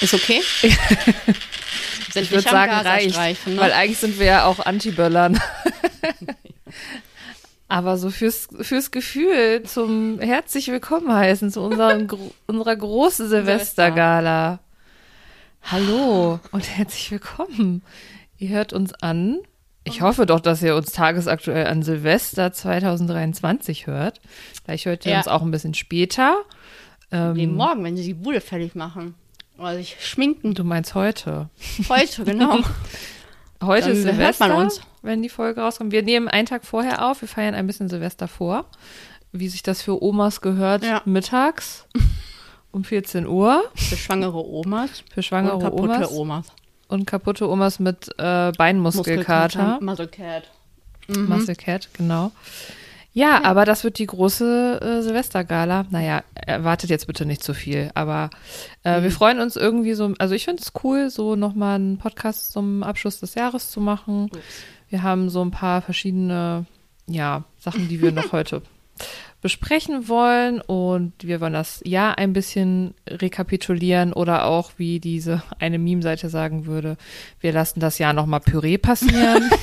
Ist okay? ich würde sagen, reicht. Ne? Weil eigentlich sind wir ja auch Anti-Böllern. Aber so fürs, fürs Gefühl zum herzlich willkommen heißen zu unserem, unserer großen Silvestergala. Hallo und herzlich willkommen. Ihr hört uns an. Ich hoffe doch, dass ihr uns tagesaktuell an Silvester 2023 hört. Vielleicht hört ihr ja. uns auch ein bisschen später. Ähm, morgen, wenn sie die Bude fertig machen. Oder sich schminken. Du meinst heute. Heute, genau. heute Dann ist Silvester, man uns. wenn die Folge rauskommt. Wir nehmen einen Tag vorher auf. Wir feiern ein bisschen Silvester vor. Wie sich das für Omas gehört, ja. mittags um 14 Uhr. Für schwangere Omas. Für schwangere und kaputte Omas. Omas. Und kaputte Omas mit äh, Beinmuskelkater. Muscle Cat. Mhm. Muscle Cat, genau. Ja, ja, aber das wird die große äh, Silvestergala. Naja, erwartet jetzt bitte nicht zu viel, aber äh, mhm. wir freuen uns irgendwie so, also ich finde es cool, so nochmal einen Podcast zum Abschluss des Jahres zu machen. Ups. Wir haben so ein paar verschiedene, ja, Sachen, die wir noch heute besprechen wollen und wir wollen das Jahr ein bisschen rekapitulieren oder auch, wie diese eine Meme-Seite sagen würde, wir lassen das Jahr nochmal Püree passieren.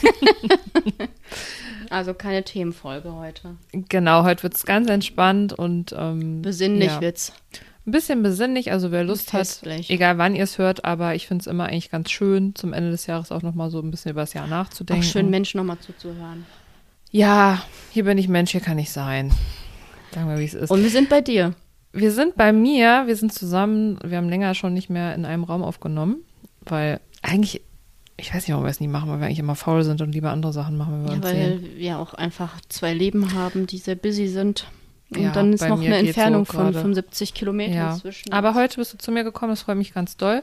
Also keine Themenfolge heute. Genau, heute wird es ganz entspannt und ähm, besinnlich ja. wird's. Ein bisschen besinnlich, also wer Lust hat, egal wann ihr es hört, aber ich finde es immer eigentlich ganz schön, zum Ende des Jahres auch nochmal so ein bisschen über das Jahr nachzudenken. Auch schön, Menschen nochmal zuzuhören. Ja, hier bin ich Mensch, hier kann ich sein. Sagen wir, wie es ist. Und wir sind bei dir. Wir sind bei mir, wir sind zusammen, wir haben länger schon nicht mehr in einem Raum aufgenommen, weil eigentlich ich weiß nicht, warum wir es nie machen, weil wir eigentlich immer faul sind und lieber andere Sachen machen, wenn wir ja, weil sehen. wir auch einfach zwei Leben haben, die sehr busy sind. Und ja, dann ist noch eine Entfernung so von 75 Kilometern ja. zwischen. Aber heute bist du zu mir gekommen, das freut mich ganz doll.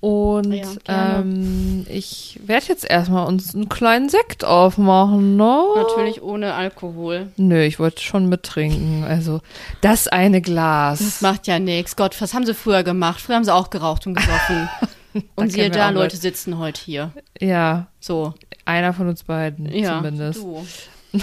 Und ja, ähm, ich werde jetzt erstmal uns einen kleinen Sekt aufmachen, ne? Natürlich ohne Alkohol. Nö, ich wollte schon mittrinken. Also, das eine Glas. Das macht ja nichts. Gott, was haben sie früher gemacht? Früher haben sie auch geraucht und gesoffen. Und siehe da, Leute sitzen heute hier. Ja. So. Einer von uns beiden ja, zumindest. Du.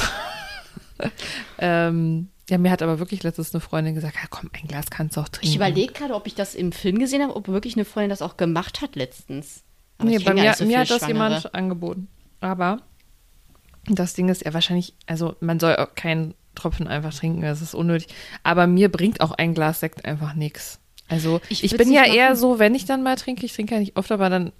ähm, ja, mir hat aber wirklich letztens eine Freundin gesagt, ja, komm, ein Glas kannst du auch trinken. Ich überlege gerade, ob ich das im Film gesehen habe, ob wirklich eine Freundin das auch gemacht hat letztens. Aber nee, bei mir, so mir hat das Schwangere. jemand angeboten. Aber das Ding ist ja wahrscheinlich, also man soll auch keinen Tropfen einfach trinken, das ist unnötig. Aber mir bringt auch ein Glas Sekt einfach nichts. Also ich, ich bin ja eher machen. so, wenn ich dann mal trinke, ich trinke ja nicht oft, aber dann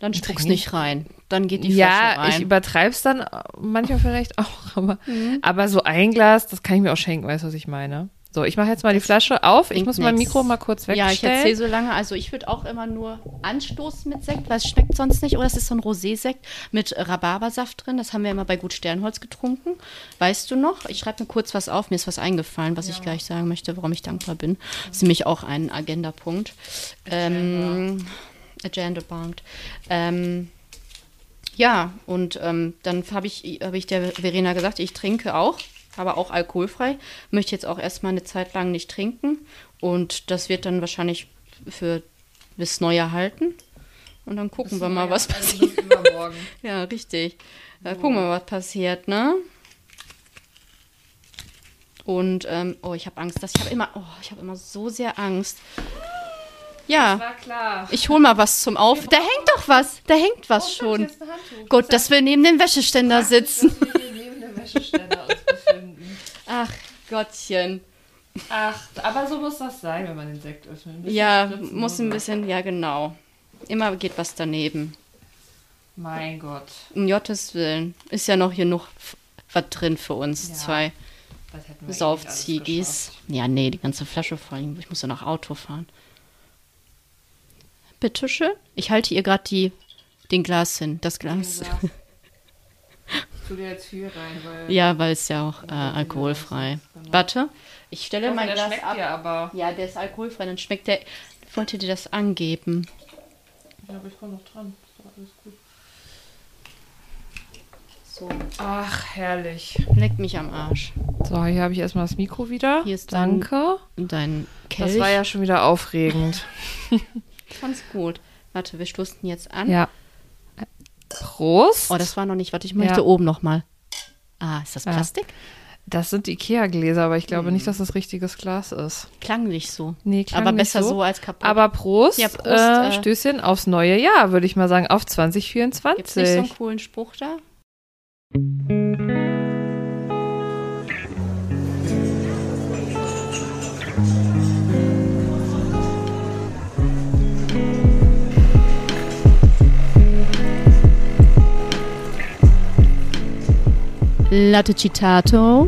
dann spuckst nicht rein. Dann geht die Flasche ja, rein. Ja, ich übertreibe es dann manchmal vielleicht auch, aber, mhm. aber so ein Glas, das kann ich mir auch schenken, weißt du, was ich meine? So, ich mache jetzt mal die Flasche auf. Ich muss nix. mein Mikro mal kurz wegstellen. Ja, ich erzähle so lange. Also ich würde auch immer nur anstoßen mit Sekt, weil es schmeckt sonst nicht. Oder es ist so ein Rosé-Sekt mit Rhabarbersaft drin. Das haben wir immer bei Gut Sternholz getrunken. Weißt du noch? Ich schreibe mir kurz was auf. Mir ist was eingefallen, was ja. ich gleich sagen möchte, warum ich dankbar bin. Das ist nämlich auch ein Agendapunkt. Ähm, Agenda-Punkt. Ähm, ja, und ähm, dann habe ich, hab ich der Verena gesagt, ich trinke auch aber auch alkoholfrei. Möchte jetzt auch erstmal eine Zeit lang nicht trinken und das wird dann wahrscheinlich für bis Neujahr halten. Und dann gucken bis wir mal, was also passiert. ja, richtig. Da gucken wir mal, was passiert, ne? Und ähm, oh, ich habe Angst, dass ich habe immer, oh, ich habe immer so sehr Angst. Ja. Das. Ich hol mal was zum Auf. Da hängt doch was. Da hängt was oh, schon. Gut, dass wir neben dem Wäscheständer sitzen. Neben dem Wäscheständer Ach, Gottchen. Ach, aber so muss das sein, wenn man den Sekt öffnet. Ja, muss ein bisschen, ja genau. Immer geht was daneben. Mein Gott. Um Gottes Willen. Ist ja noch genug was drin für uns ja, zwei. Saufziegis. Ja, nee, die ganze Flasche voll. Ich muss ja noch Auto fahren. Bitteschön. Ich halte ihr gerade den Glas hin. Das Glas. Du dir jetzt viel rein, weil. Ja, weil es ja auch äh, alkoholfrei. Genau. Warte, ich stelle ja, mein Glas ab. Ja, aber ja, der ist alkoholfrei, dann schmeckt der. Ich wollte dir das angeben. Ja, aber ich komme noch dran. Ist doch alles gut. So. Ach, herrlich. Leck mich am Arsch. So, hier habe ich erstmal das Mikro wieder. Hier ist dein, Danke. Dein Kelch. Das war ja schon wieder aufregend. ich fand's gut. Warte, wir stoßen jetzt an. Ja. Prost. Oh, das war noch nicht. Warte, ich möchte ja. oben noch mal. Ah, ist das Plastik? Ja. Das sind Ikea-Gläser, aber ich glaube nicht, dass das richtiges Glas ist. Klang nicht so. Nee, klang Aber nicht besser so. so. als kaputt. Aber Prost, Ja, Prost, äh, äh, Stößchen aufs neue Jahr, würde ich mal sagen, auf Gibt's nicht so 2024. einen coolen Spruch da? Latte Citato.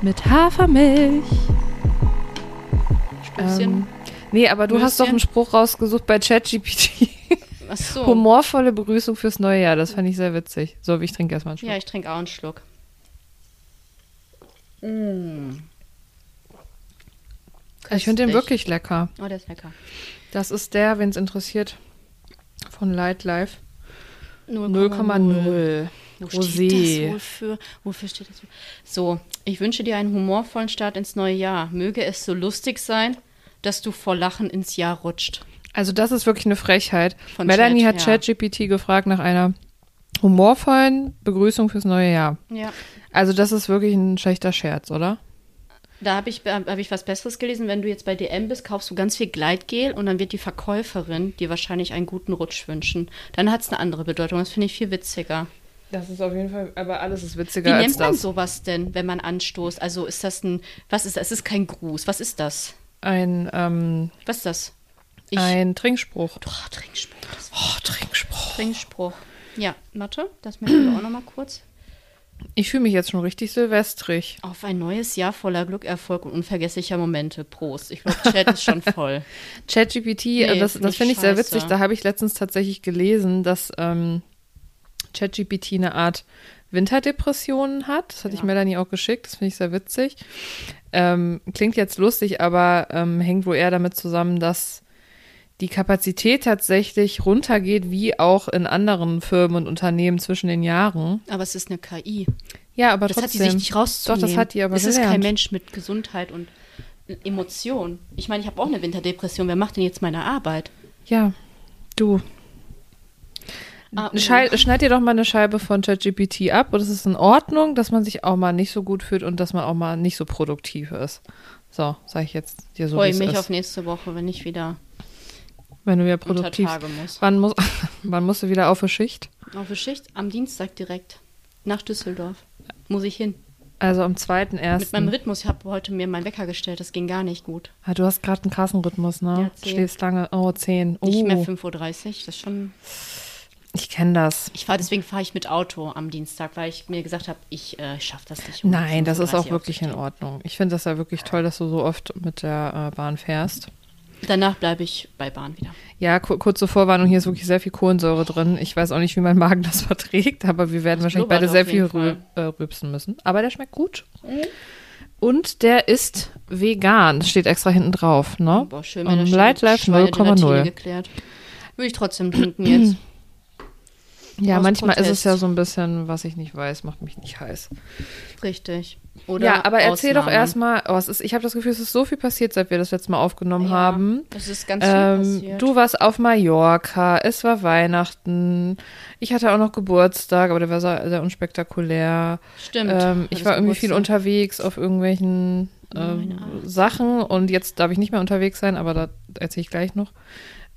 Mit Hafermilch. Stößchen. Ähm, nee, aber du hast doch einen. Spruch rausgesucht bei ChatGPT. Ach so. Humorvolle Begrüßung fürs neue Jahr. Das fand ich sehr witzig. So, ich trinke erstmal einen Schluck. Ja, ich trinke auch einen Schluck. Mm. ich finde den wirklich lecker. Oh, der ist lecker. Das ist der, wenn es interessiert, von Light Life. 0,0. 0,0. Wo Rosé. steht das wohl für? Wofür steht das? So, ich wünsche dir einen humorvollen Start ins neue Jahr. Möge es so lustig sein, dass du vor Lachen ins Jahr rutscht. Also das ist wirklich eine Frechheit. Von Melanie Chat, hat ja. ChatGPT gefragt nach einer humorvollen Begrüßung fürs neue Jahr. Ja. Also das ist wirklich ein schlechter Scherz, oder? Da habe ich, hab ich was Besseres gelesen. Wenn du jetzt bei DM bist, kaufst du ganz viel Gleitgel und dann wird die Verkäuferin dir wahrscheinlich einen guten Rutsch wünschen. Dann hat es eine andere Bedeutung. Das finde ich viel witziger. Das ist auf jeden Fall, aber alles ist Wie witziger als nennt man das. sowas denn, wenn man anstoßt? Also ist das ein, was ist das? Es ist kein Gruß. Was ist das? Ein, ähm, Was ist das? Ich, ein Trinkspruch. oh, Trinkspruch. Das Oh, Trinkspruch. Trinkspruch. Ja, warte, das möchten wir auch noch mal kurz. Ich fühle mich jetzt schon richtig silvestrig. Auf ein neues Jahr voller Glück, Erfolg und unvergesslicher Momente. Prost. Ich glaube, Chat ist schon voll. ChatGPT, Nee, äh, das, find das ich finde ich sehr witzig. Da habe ich letztens tatsächlich gelesen, dass ähm, ChatGPT eine Art Winterdepressionen hat. Das hatte ich Ja. Melanie auch geschickt. Das finde ich sehr witzig. Ähm, klingt jetzt lustig, aber ähm, hängt wohl eher damit zusammen, dass die Kapazität tatsächlich runtergeht, wie auch in anderen Firmen und Unternehmen zwischen den Jahren. Aber es ist eine KI. Ja, aber Das trotzdem. hat sie sich nicht rauszunehmen. Doch, das hat die aber Es ist gelernt. kein Mensch mit Gesundheit und Emotion. Ich meine, ich habe auch eine Winterdepression. Wer macht denn jetzt meine Arbeit? Ja, du. Ah, Schei schneid dir doch mal eine Scheibe von ChatGPT ab und es ist in Ordnung, dass man sich auch mal nicht so gut fühlt und dass man auch mal nicht so produktiv ist. So, sage ich jetzt dir so, freue mich ist. auf nächste Woche, wenn ich wieder wenn du wieder produktiv muss. Wann, muss, wann musst du wieder auf die Schicht? Auf die Schicht am Dienstag direkt nach Düsseldorf. Muss ich hin. Also am Mit meinem 2.1. Rhythmus. Ich habe heute mir meinen Wecker gestellt. Das ging gar nicht gut. Ah, du hast gerade einen krassen Rhythmus, ne? Ja, zehn. Schläfst lange. Oh, 10. Nicht mehr Oh, 5.30 Uhr. Das ist schon. Ich kenne das. Ich fahr, deswegen fahre ich mit Auto am Dienstag, weil ich mir gesagt habe, ich äh, schaffe das nicht. um Nein, das ist 5.30 auch wirklich in. Ordnung. Ich finde das ja wirklich toll, dass du so oft mit der äh, Bahn fährst. Danach bleibe ich bei Bahn wieder. Ja, ku kurze Vorwarnung, hier ist wirklich sehr viel Kohlensäure drin. Ich weiß auch nicht, wie mein Magen das verträgt, aber wir werden Das wahrscheinlich beide sehr viel rü äh, rübsen müssen. Aber der schmeckt gut. Und der ist vegan. Steht extra hinten drauf, ne? Boah, schön, wenn das Light Life Schweinegelatine 0,0. geklärt. Würde ich trotzdem trinken jetzt. Ja, manchmal ist es Protest. ja so ein bisschen, was ich nicht weiß, macht mich nicht heiß. Richtig. Oder ja, aber erzähl doch Ausnahmen. erstmal, oh, es ist, ich habe das Gefühl, es ist so viel passiert, seit wir das letzte Mal aufgenommen Ja, haben. Es ist ganz viel Ähm, passiert. du warst auf Mallorca, es war Weihnachten, ich hatte auch noch Geburtstag, aber der war sehr, sehr unspektakulär. Stimmt. Ähm, ich war irgendwie viel Geburtstag. unterwegs auf irgendwelchen ähm. Sachen und jetzt darf ich nicht mehr unterwegs sein, aber da erzähle ich gleich noch.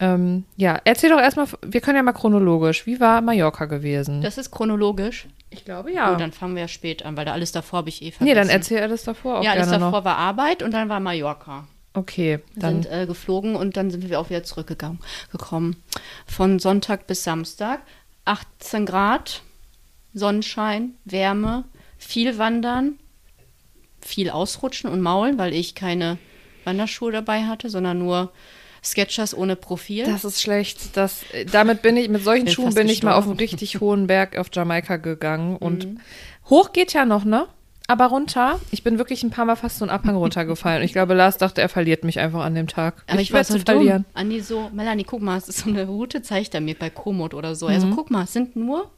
Ähm, ja, erzähl doch erstmal, wir können ja mal chronologisch. Wie war Mallorca gewesen? Das ist chronologisch. ich glaube ja. Oh, dann fangen wir ja spät an, weil da alles davor habe ich eh vergessen. nee, dann erzähl alles davor auch Ja, alles davor noch. war Arbeit und dann war Mallorca. Okay, dann sind äh, geflogen und dann sind wir auch wieder zurückgegangen gekommen. Von Sonntag bis Samstag. 18 Grad, Sonnenschein, Wärme, viel Wandern, viel Ausrutschen und Maulen, weil ich keine Wanderschuhe dabei hatte, sondern nur Sketchers ohne Profil. Das ist schlecht. Das, äh, damit bin ich, mit solchen Bin Schuhen bin ich mal auf einen richtig hohen Berg auf Jamaika gegangen. Und Mhm. hoch geht ja noch, ne? Aber runter, ich bin wirklich ein paar Mal fast so einen Abhang runtergefallen. Und ich glaube, Lars dachte, er verliert mich einfach an dem Tag. Aber ich, war werd so verlieren. dumm. Andi so, Melanie, guck mal, es ist so eine Route, zeigt er mir bei Komoot oder so. Also Mhm. guck mal, es sind nur,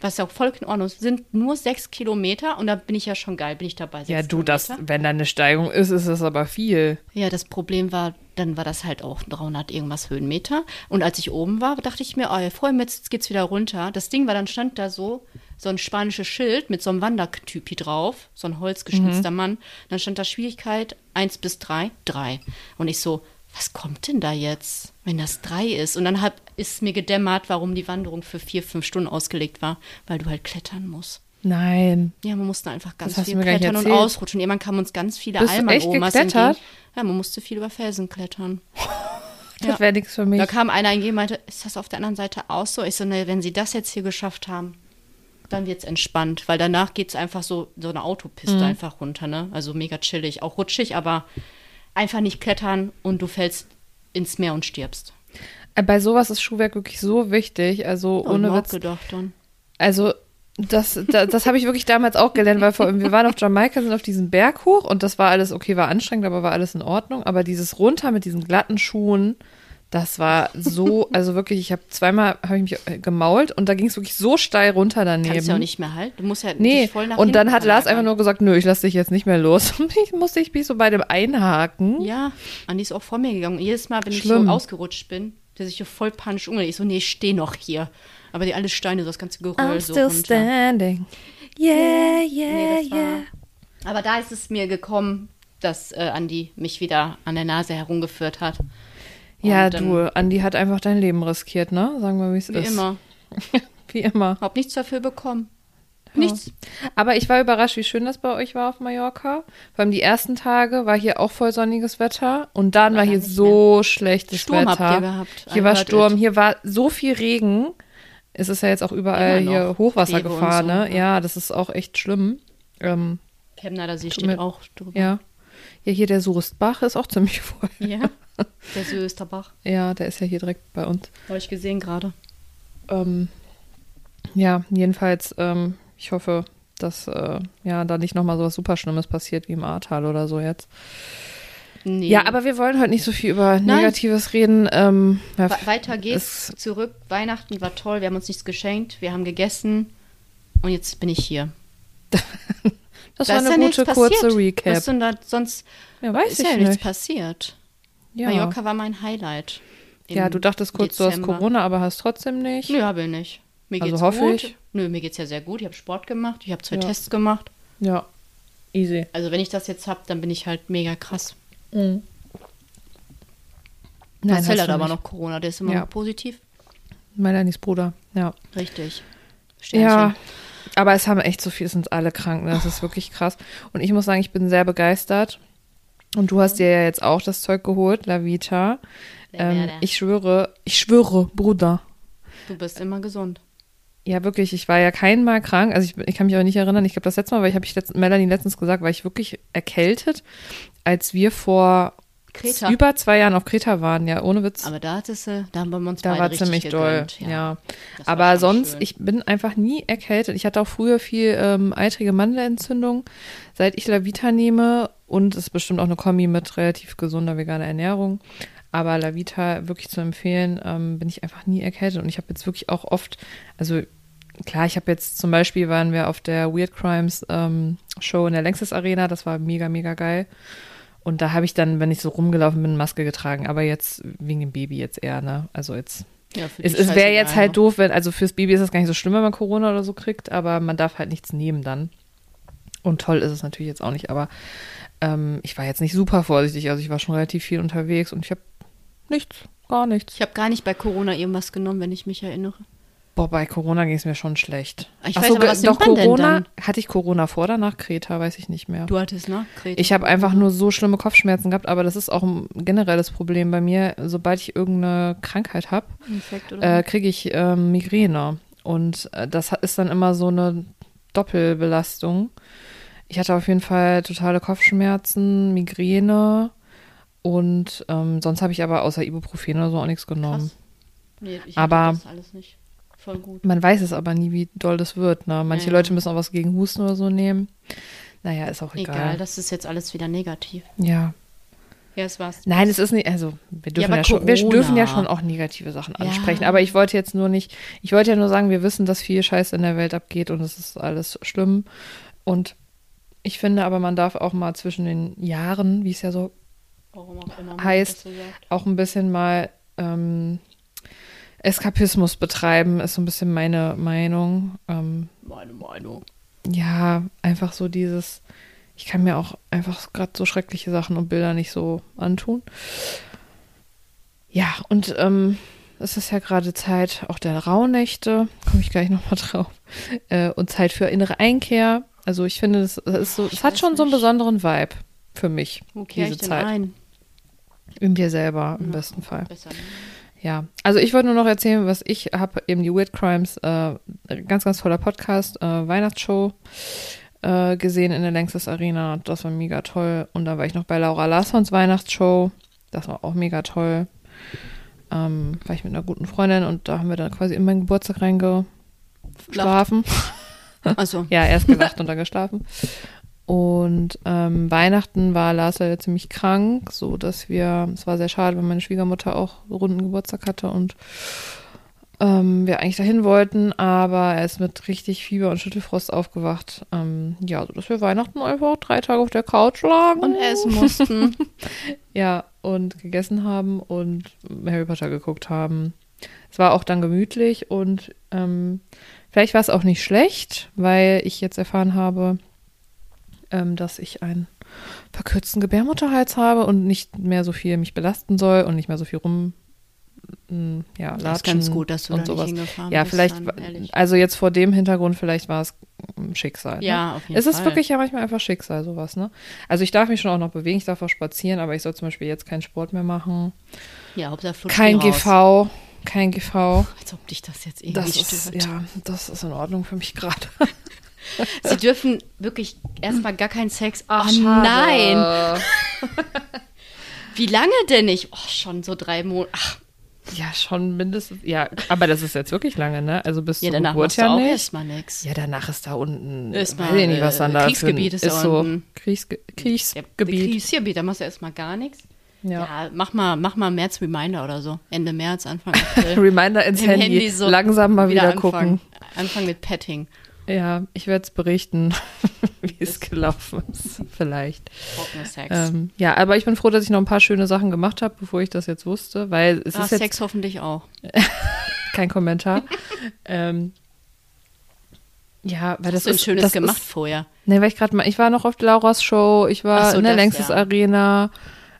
was ja auch voll in Ordnung ist, sind nur sechs Kilometer und da bin ich ja schon geil, bin ich dabei. Ja, du, das, Kilometer. wenn da eine Steigung ist, ist das aber viel. Ja, das Problem war, dann war das halt auch 300 irgendwas Höhenmeter. Und als ich oben war, dachte ich mir, oh, freue mich, jetzt geht's wieder runter. Das Ding war dann, stand da so, so ein spanisches Schild mit so einem Wandertypi drauf, so ein holzgeschnitzter Mhm. Mann. Dann stand da Schwierigkeit 1 bis 3, 3. Und ich so, was kommt denn da jetzt, wenn das 3 ist? Und dann hat, ist mir gedämmert, warum die Wanderung für 4, 5 Stunden ausgelegt war, weil du halt klettern musst. Nein. Ja, man musste einfach ganz viel klettern und ausrutschen. Irgendwann kamen uns ganz viele Alman-Omas entgegen. Ja, man musste viel über Felsen klettern. Das Ja. wäre nichts für mich. Da kam einer und meinte, ist das auf der anderen Seite auch so? Ich so, ne, wenn sie das jetzt hier geschafft haben, dann wird's entspannt, weil danach geht's einfach so, so eine Autopiste Mhm. einfach runter, ne? Also mega chillig, auch rutschig, aber einfach nicht klettern und du fällst ins Meer und stirbst. Äh, Bei sowas ist Schuhwerk wirklich so wichtig. Also Und ohne Witz. gedacht dann. Also das, das, das habe ich wirklich damals auch gelernt, weil vor, wir waren auf Jamaika, sind auf diesen Berg hoch und das war alles okay, war anstrengend, aber war alles in Ordnung. Aber dieses runter mit diesen glatten Schuhen, das war so, also wirklich, ich habe zweimal habe ich mich gemault und da ging es wirklich so steil runter daneben. Kannst ja auch nicht mehr halten. Du musst ja Nee, voll nach und dann hat Lars einfach nur gesagt, nö, ich lasse dich jetzt nicht mehr los. Und ich musste ich mich so bei dem einhaken. Ja, Andi ist auch vor mir gegangen. Und jedes Mal, wenn ich Schlimm. so ausgerutscht bin, der sich so voll panisch umgedreht. Ich so, nee, ich stehe noch hier. Aber die alle Steine, so das ganze Geröll I'm so still runter. standing. Yeah, yeah, Nee, yeah. Aber da ist es mir gekommen, dass äh, Andi mich wieder an der Nase herumgeführt hat. Ja, Und dann- du, Andi hat einfach dein Leben riskiert, ne? Sagen wir, wie es Wie ist. immer. Wie immer. Hab nichts dafür bekommen. Nichts. Aber ich war überrascht, wie schön das bei euch war auf Mallorca. Vor allem die ersten Tage war hier auch voll sonniges Wetter und dann War war hier so schlechtes Sturm Wetter. habt ihr gehabt. Hier war Sturm, it. hier war so viel Regen. Es ist ja jetzt auch überall hier noch. Hochwasser Rewe und gefahren, so, ne? ja. Ja, das ist auch echt schlimm. Ähm, Chemnader See steht mir- auch drüber. ja. Ja, hier der Soestbach ist auch ziemlich voll. Ja. Der Sösterbach. Ja, der ist ja hier direkt bei uns. Habe ich gesehen gerade. Ähm, ja, jedenfalls, ähm, ich hoffe, dass äh, ja da nicht nochmal so was super Schlimmes passiert wie im Ahrtal oder so jetzt. Nee. Ja, aber wir wollen heute nicht so viel über Nein. Negatives reden. Ähm, Weiter geht's. Zurück. Weihnachten war toll. Wir haben uns nichts geschenkt. Wir haben gegessen. Und jetzt bin ich hier. das Da war eine nichts gute kurze. Recap. Was denn da sonst? Ja, weiß ist ich ja nichts nicht. passiert. Ja. Mallorca war mein Highlight. ja, du dachtest kurz, du hast Dezember. Corona, aber hast trotzdem nicht. Nö, habe ich nicht. Mir Also geht's hoffe gut. ich. Nö, mir geht's ja sehr gut. Ich habe Sport gemacht. Ich habe zwei Ja. Tests gemacht. Ja, easy. Also wenn ich das jetzt habe, dann bin ich halt mega krass. Nein, Marcel hat aber nicht. noch Corona. Der ist immer Ja. noch positiv. Melanis Bruder, ja. Richtig. Ja, Sternchen. aber es haben echt so viel, es sind alle krank, ne? das ist wirklich krass. Und ich muss sagen, ich bin sehr begeistert. Und du hast dir ja jetzt auch das Zeug geholt, La Vita. Ähm, ich schwöre, ich schwöre, Bruder. Du bist immer gesund. Ja, wirklich, ich war ja kein Mal krank. Also ich, ich kann mich aber nicht erinnern. Ich glaube, das letzte Mal, weil ich habe ich letzt, Melanie letztens gesagt, war ich wirklich erkältet, als wir vor Kreta. über zwei Jahren auf Kreta waren. Ja, ohne Witz. Aber da hattest du, da haben wir uns da beide war richtig ziemlich doll. Ja. War Aber sonst, schön. ich bin einfach nie erkältet. Ich hatte auch früher viel ähm, eitrige Mandelentzündung. Seit ich Lavita nehme und es ist bestimmt auch eine Kombi mit relativ gesunder veganer Ernährung. Aber Lavita wirklich zu empfehlen, ähm, bin ich einfach nie erkältet. Und ich habe jetzt wirklich auch oft, also klar, ich habe jetzt zum Beispiel waren wir auf der Weird Crimes ähm, Show in der Längstes Arena. Das war mega, mega geil. Und da habe ich dann, wenn ich so rumgelaufen bin, Maske getragen. Aber jetzt wegen dem Baby jetzt eher, ne? Also jetzt Ja, für es, es wäre jetzt halt ne? doof, wenn, also fürs Baby ist es gar nicht so schlimm, wenn man Corona oder so kriegt, aber man darf halt nichts nehmen dann. Und toll ist es natürlich jetzt auch nicht, aber ähm, ich war jetzt nicht super vorsichtig, also ich war schon relativ viel unterwegs und ich habe nichts, gar nichts. Ich habe gar nicht bei Corona irgendwas genommen, wenn ich mich erinnere. Boah, bei Corona ging es mir schon schlecht. Ich Ach weiß so, aber, was doch Corona, hatte ich Corona vor oder nach Kreta, weiß ich nicht mehr. Du hattest, ne? Kreta. Ich habe einfach nur so schlimme Kopfschmerzen gehabt, aber das ist auch ein generelles Problem bei mir. Sobald ich irgendeine Krankheit habe, äh, kriege ich ähm, Migräne. Und äh, das ist dann immer so eine Doppelbelastung. Ich hatte auf jeden Fall totale Kopfschmerzen, Migräne und ähm, sonst habe ich aber außer Ibuprofen oder so auch nichts genommen. Krass. Nee, ich Aber- das alles nicht. Voll gut. Man weiß es aber nie, wie doll das wird. Ne? Manche Ja. Leute müssen auch was gegen Husten oder so nehmen. Naja, ist auch egal. Egal, das ist jetzt alles wieder negativ. ja. Ja, es war's. Nein, es ist nicht, also wir dürfen aber ja, schon, wir dürfen ja schon auch negative Sachen Ja. ansprechen. Aber ich wollte jetzt nur nicht, ich wollte ja nur sagen, wir wissen, dass viel Scheiß in der Welt abgeht und es ist alles schlimm. Und ich finde aber, man darf auch mal zwischen den Jahren, wie es ja so auch Heißt- auch ein bisschen mal ähm, Eskapismus betreiben, ist so ein bisschen meine Meinung. Ähm, meine Meinung. Ja, einfach so dieses, ich kann mir auch einfach gerade so schreckliche Sachen und Bilder nicht so antun. Ja, und ähm, es ist ja gerade Zeit auch der Rauhnächte, komme ich gleich nochmal drauf, äh, und Zeit für innere Einkehr. Also ich finde, es so, hat schon so einen besonderen Vibe für mich, Wo kehre diese ich denn Zeit. ein? In dir selber im Ja, besten Fall. Besser. ne? Ja, also ich wollte nur noch erzählen, was ich habe, eben die Weird Crimes, äh, ganz, ganz toller Podcast, äh, Weihnachtsshow äh, gesehen in der Längstes Arena. Das war mega toll. Und dann war ich noch bei Laura Larssons Weihnachtsshow. Das war auch mega toll. Ähm, war ich mit einer guten Freundin und da haben wir dann quasi in meinen Geburtstag reingeschlafen. Also, Ja, erst gelacht und dann geschlafen. Und ähm, Weihnachten war Lars leider ziemlich krank, so dass wir, es war sehr schade, weil meine Schwiegermutter auch runden Geburtstag hatte und ähm, wir eigentlich dahin wollten, aber er ist mit richtig Fieber und Schüttelfrost aufgewacht. Ähm, ja, so dass wir Weihnachten einfach drei Tage auf der Couch lagen. und essen mussten. Ja, und gegessen haben und Harry Potter geguckt haben. Es war auch dann gemütlich und ähm, vielleicht war es auch nicht schlecht, weil ich jetzt erfahren habe, ähm, dass ich einen verkürzten Gebärmutterhals habe und nicht mehr so viel mich belasten soll und nicht mehr so viel rum mm, ja, Das ist ganz gut, dass du und da sowas. Ja, vielleicht, dann, also jetzt vor dem Hintergrund, vielleicht war es Schicksal. Ne? Ja, auf jeden Es ist Fall. wirklich ja manchmal einfach Schicksal, sowas, ne? Also ich darf mich schon auch noch bewegen, ich darf auch spazieren, aber ich soll zum Beispiel jetzt keinen Sport mehr machen. Ja, Hauptsache Kein GV, raus. kein GV. Als ob dich das jetzt irgendwie Das ist, stört. ja, das ist in Ordnung für mich gerade. Sie dürfen wirklich erstmal gar keinen Sex. Ach Schade. nein. Wie lange denn nicht? Oh, schon so drei Monate. Ach, Ja, schon mindestens. Ja, aber das ist jetzt wirklich lange, ne? Also bis ja, zur danach Geburt ja auch nicht. erstmal nix. Ja, danach ist da unten. Erstmal, weiß ich nicht, was dann äh, da Kriegsgebiet ist da so. unten. Kriegsge Ja, Kriegsgebiet. Kriegsgebiet, da machst du erstmal gar nichts. Ja. Ja, mach mal, mach mal März Reminder oder so. Ende März, Anfang April. Reminder ins Im Handy. so Langsam mal wieder, anfangen. gucken. Anfangen mit Petting. Ja, ich werde es berichten, wie es gelaufen ist. Vielleicht. Ähm, ja, aber ich bin froh, dass ich noch ein paar schöne Sachen gemacht habe, bevor ich das jetzt wusste, weil es ah, ist jetzt Sex hoffentlich auch. kein Kommentar. ähm, ja, weil das Hast du ein ist schönes das gemacht Ist, vorher? nee, weil ich gerade mal, ich war noch auf Laura's Show, ich war Ach so, in der das, Längstes ja. Arena,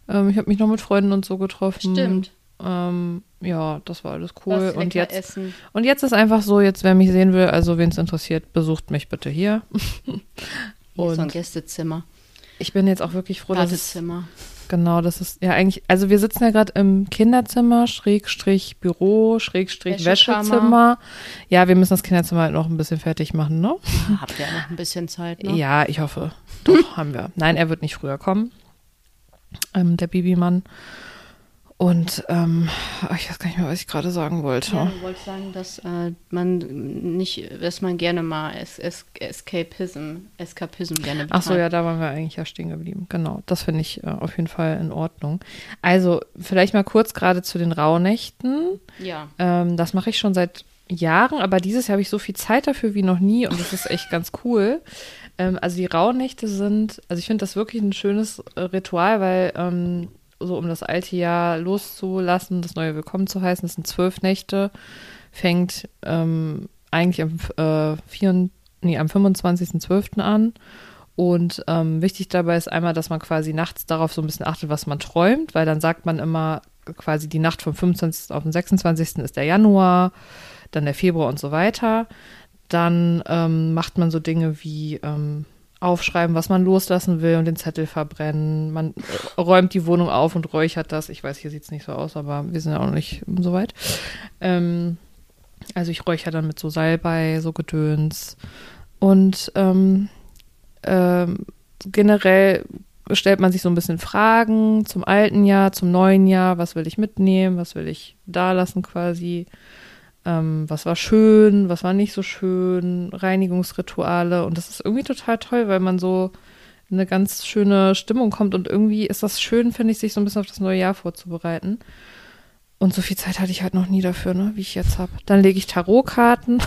ähm, ich habe mich noch mit Freunden und so getroffen. Stimmt. Ähm, ja, das war alles cool. Und jetzt, essen. und jetzt ist einfach so, jetzt wer mich sehen will, also wen es interessiert, besucht mich bitte hier. Hier ist so ein Gästezimmer. ich bin jetzt auch wirklich froh, dass es. Genau, das ist ja eigentlich, also wir sitzen ja gerade im Kinderzimmer, Schrägstrich Büro, Schrägstrich. Wäschezimmer. Ja, wir müssen das Kinderzimmer halt noch ein bisschen fertig machen, ne? Habt ihr noch ein bisschen Zeit, ne? Ja, ich hoffe. Doch, haben wir. Nein, er wird nicht früher kommen. Ähm, der Babymann. Und ähm, ich weiß gar nicht mehr, was ich gerade sagen wollte. Ja, du wolltest sagen, dass äh, man nicht, dass man gerne mal es, es, Escapism, Eskapism gerne Ach so, betreibt. ja, da waren wir eigentlich ja stehen geblieben. Genau, das finde ich äh, auf jeden Fall in Ordnung. Also, vielleicht mal kurz gerade zu den Rauhnächten. Ja. Ähm, das mache ich schon seit Jahren, aber dieses Jahr habe ich so viel Zeit dafür wie noch nie und das ist echt ganz cool. Ähm, also die Rauhnächte sind, also ich finde das wirklich ein schönes äh, Ritual, weil ähm, so um das alte Jahr loszulassen, das neue willkommen zu heißen, das sind zwölf Nächte, fängt ähm, eigentlich am, äh, 4, nee, am 25.12. an. Und ähm, wichtig dabei ist einmal, dass man quasi nachts darauf so ein bisschen achtet, was man träumt, weil dann sagt man immer quasi die Nacht vom 25. auf den 26. ist der Januar, dann der Februar und so weiter. Dann ähm, macht man so Dinge wie ähm, aufschreiben, was man loslassen will und den Zettel verbrennen. Man räumt die Wohnung auf und räuchert das. Ich weiß, hier sieht es nicht so aus, aber wir sind ja auch noch nicht so weit. Ähm, also ich räuchere dann mit so Salbei, so Gedöns. Und ähm, ähm, generell stellt man sich so ein bisschen Fragen zum alten Jahr, zum neuen Jahr. Was will ich mitnehmen? Was will ich da lassen quasi? Ähm, was war schön? Was war nicht so schön? Reinigungsrituale. Und das ist irgendwie total toll, weil man so in eine ganz schöne Stimmung kommt. Und irgendwie ist das schön, finde ich, sich so ein bisschen auf das neue Jahr vorzubereiten. Und so viel Zeit hatte ich halt noch nie dafür, ne, wie ich jetzt habe. Dann lege ich Tarotkarten.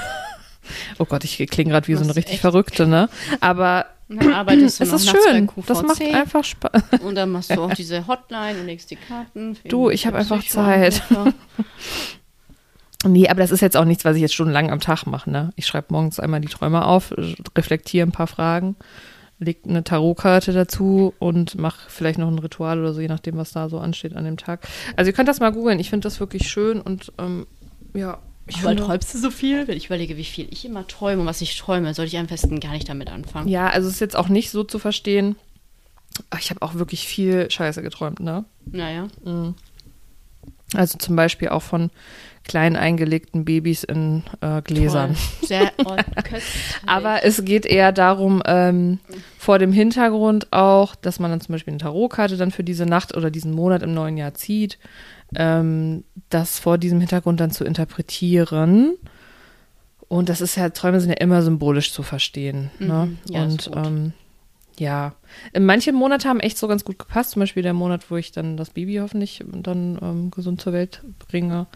oh Gott, ich klinge gerade wie so eine richtig echt? Verrückte, ne? Aber dann arbeitest du es noch ist schön. Das macht einfach Spaß. Und dann machst du auch diese Hotline und legst die Karten. Du, ich irgendwelche hab einfach Psychoanrufer. Nee, aber das ist jetzt auch nichts, was ich jetzt stundenlang am Tag mache. Ne? Ich schreibe morgens einmal die Träume auf, reflektiere ein paar Fragen, lege eine Tarotkarte dazu und mache vielleicht noch ein Ritual oder so, je nachdem, was da so ansteht an dem Tag. Also ihr könnt das mal googeln. Ich finde das wirklich schön und ähm, ja. Ich Aber träumst du so viel? Wenn ich überlege, wie viel ich immer träume und was ich träume, sollte ich am besten gar nicht damit anfangen. Ja, also es ist jetzt auch nicht so zu verstehen. Ich habe auch wirklich viel Scheiße geträumt, ne? Naja. Mhm. Also zum Beispiel auch von klein eingelegten Babys in äh, Gläsern. Toll. Sehr Aber es geht eher darum, ähm, vor dem Hintergrund auch, dass man dann zum Beispiel eine Tarotkarte dann für diese Nacht oder diesen Monat im neuen Jahr zieht, ähm, das vor diesem Hintergrund dann zu interpretieren. Und das ist ja, Träume sind ja immer symbolisch zu verstehen. Ne? Mhm. Ja, Und ähm, ja, manche Monate haben echt so ganz gut gepasst. Zum Beispiel der Monat, wo ich dann das Baby hoffentlich dann ähm, gesund zur Welt bringe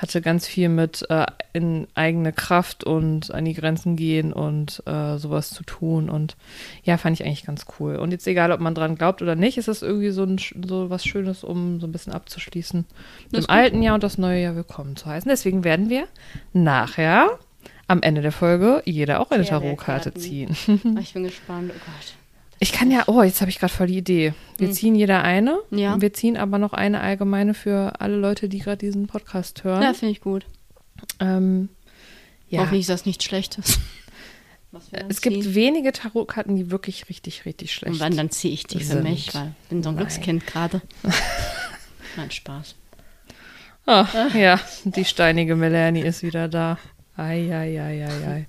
hatte ganz viel mit äh, in eigene Kraft und an die Grenzen gehen und äh, sowas zu tun. Und ja, fand ich eigentlich ganz cool. Und jetzt egal, ob man dran glaubt oder nicht, ist es irgendwie so, ein, so was Schönes, um so ein bisschen abzuschließen. Im alten Jahr und das neue Jahr willkommen zu heißen. Deswegen werden wir nachher am Ende der Folge jeder auch eine Tarotkarte ziehen. ich bin gespannt. Oh Gott. Ich kann ja, oh, jetzt habe ich gerade voll die Idee. Wir hm. ziehen jeder eine. Ja. Wir ziehen aber noch eine allgemeine für alle Leute, die gerade diesen Podcast hören. Ja, finde ich gut. Ähm, ja. Hoffentlich ist das nichts Schlechtes. Es ziehen. gibt wenige Tarotkarten, die wirklich richtig, richtig schlecht sind. Und wann dann ziehe ich die für sind. mich, weil ich bin so ein Nein. Glückskind gerade. Nein, Spaß. Oh, ja, die steinige Melanie ist wieder da. Ei, ei, ei, ei, ei.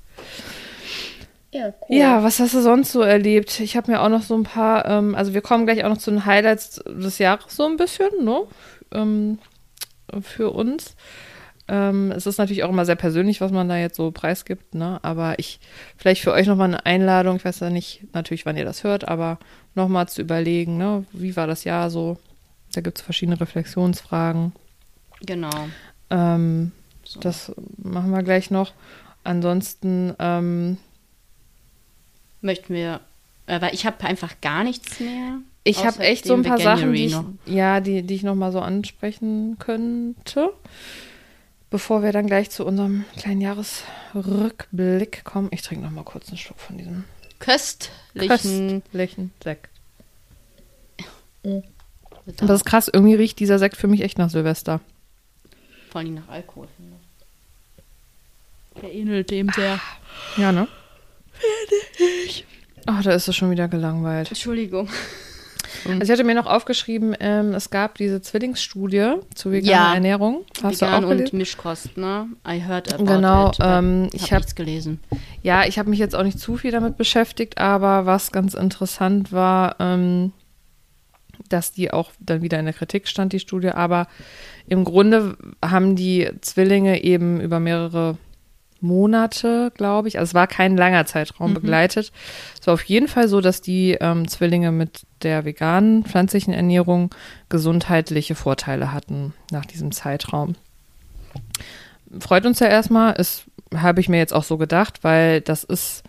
Ja, cool. Ja, was hast du sonst so erlebt? Ich habe mir auch noch so ein paar, ähm, also wir kommen gleich auch noch zu den Highlights des Jahres so ein bisschen, ne? Ähm, für uns. Ähm, es ist natürlich auch immer sehr persönlich, was man da jetzt so preisgibt, ne? Aber ich, vielleicht für euch nochmal eine Einladung, ich weiß ja nicht natürlich, wann ihr das hört, aber nochmal zu überlegen, ne? Wie war das Jahr so? Da gibt es verschiedene Reflexionsfragen. Genau. Ähm, so. Das machen wir gleich noch. Ansonsten, ähm, möchten wir, äh, weil ich habe einfach gar nichts mehr. Ich habe echt so ein paar Sachen, die ich, ja, die, die ich noch mal so ansprechen könnte. Bevor wir dann gleich zu unserem kleinen Jahresrückblick kommen. Ich trinke noch mal kurz einen Schluck von diesem köstlichen, köstlichen Sekt. Aber das ist krass, irgendwie riecht dieser Sekt für mich echt nach Silvester. Vor allem nach Alkohol. Der ähnelt dem sehr. Ja, ne? Fertig. Ach, da ist es schon wieder gelangweilt. Entschuldigung. Also ich hatte mir noch aufgeschrieben, ähm, es gab diese Zwillingsstudie zu veganer ja. Ernährung. Hast Vegan du auch und Mischkost, ne? I heard about genau, it. Ähm, ich habe hab nichts gelesen. Ja, ich habe mich jetzt auch nicht zu viel damit beschäftigt, aber was ganz interessant war, ähm, dass die auch dann wieder in der Kritik stand, die Studie. Aber im Grunde haben die Zwillinge eben über mehrere Monate, glaube ich. Also es war kein langer Zeitraum mhm. begleitet. Es war auf jeden Fall so, dass die ähm, Zwillinge mit der veganen, pflanzlichen Ernährung gesundheitliche Vorteile hatten nach diesem Zeitraum. Freut uns ja erstmal, ist, habe ich mir jetzt auch so gedacht, weil das ist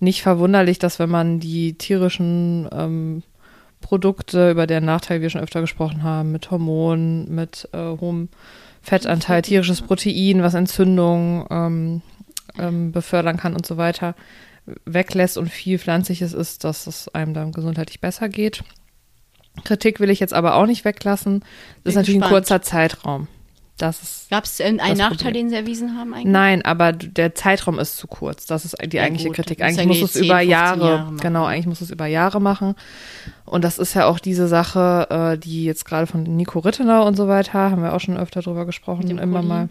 nicht verwunderlich, dass wenn man die tierischen ähm, Produkte, über deren Nachteil wir schon öfter gesprochen haben, mit Hormonen, mit äh, hohem Fettanteil, tierisches Protein, was Entzündung ähm, ähm, befördern kann und so weiter, weglässt und viel Pflanzliches ist, dass es einem dann gesundheitlich besser geht. Kritik will ich jetzt aber auch nicht weglassen. Das ist natürlich gespannt. ein kurzer Zeitraum. Gab es einen Nachteil, Problem. den Sie erwiesen haben eigentlich? Nein, aber der Zeitraum ist zu kurz. Das ist die ja, eigentliche gut, Kritik. Eigentlich muss es über Jahre, Jahre genau, eigentlich muss es über Jahre machen. Und das ist ja auch diese Sache, äh, die jetzt gerade von Nico Rittenau und so weiter, haben wir auch schon öfter drüber gesprochen, immer Poli. mal.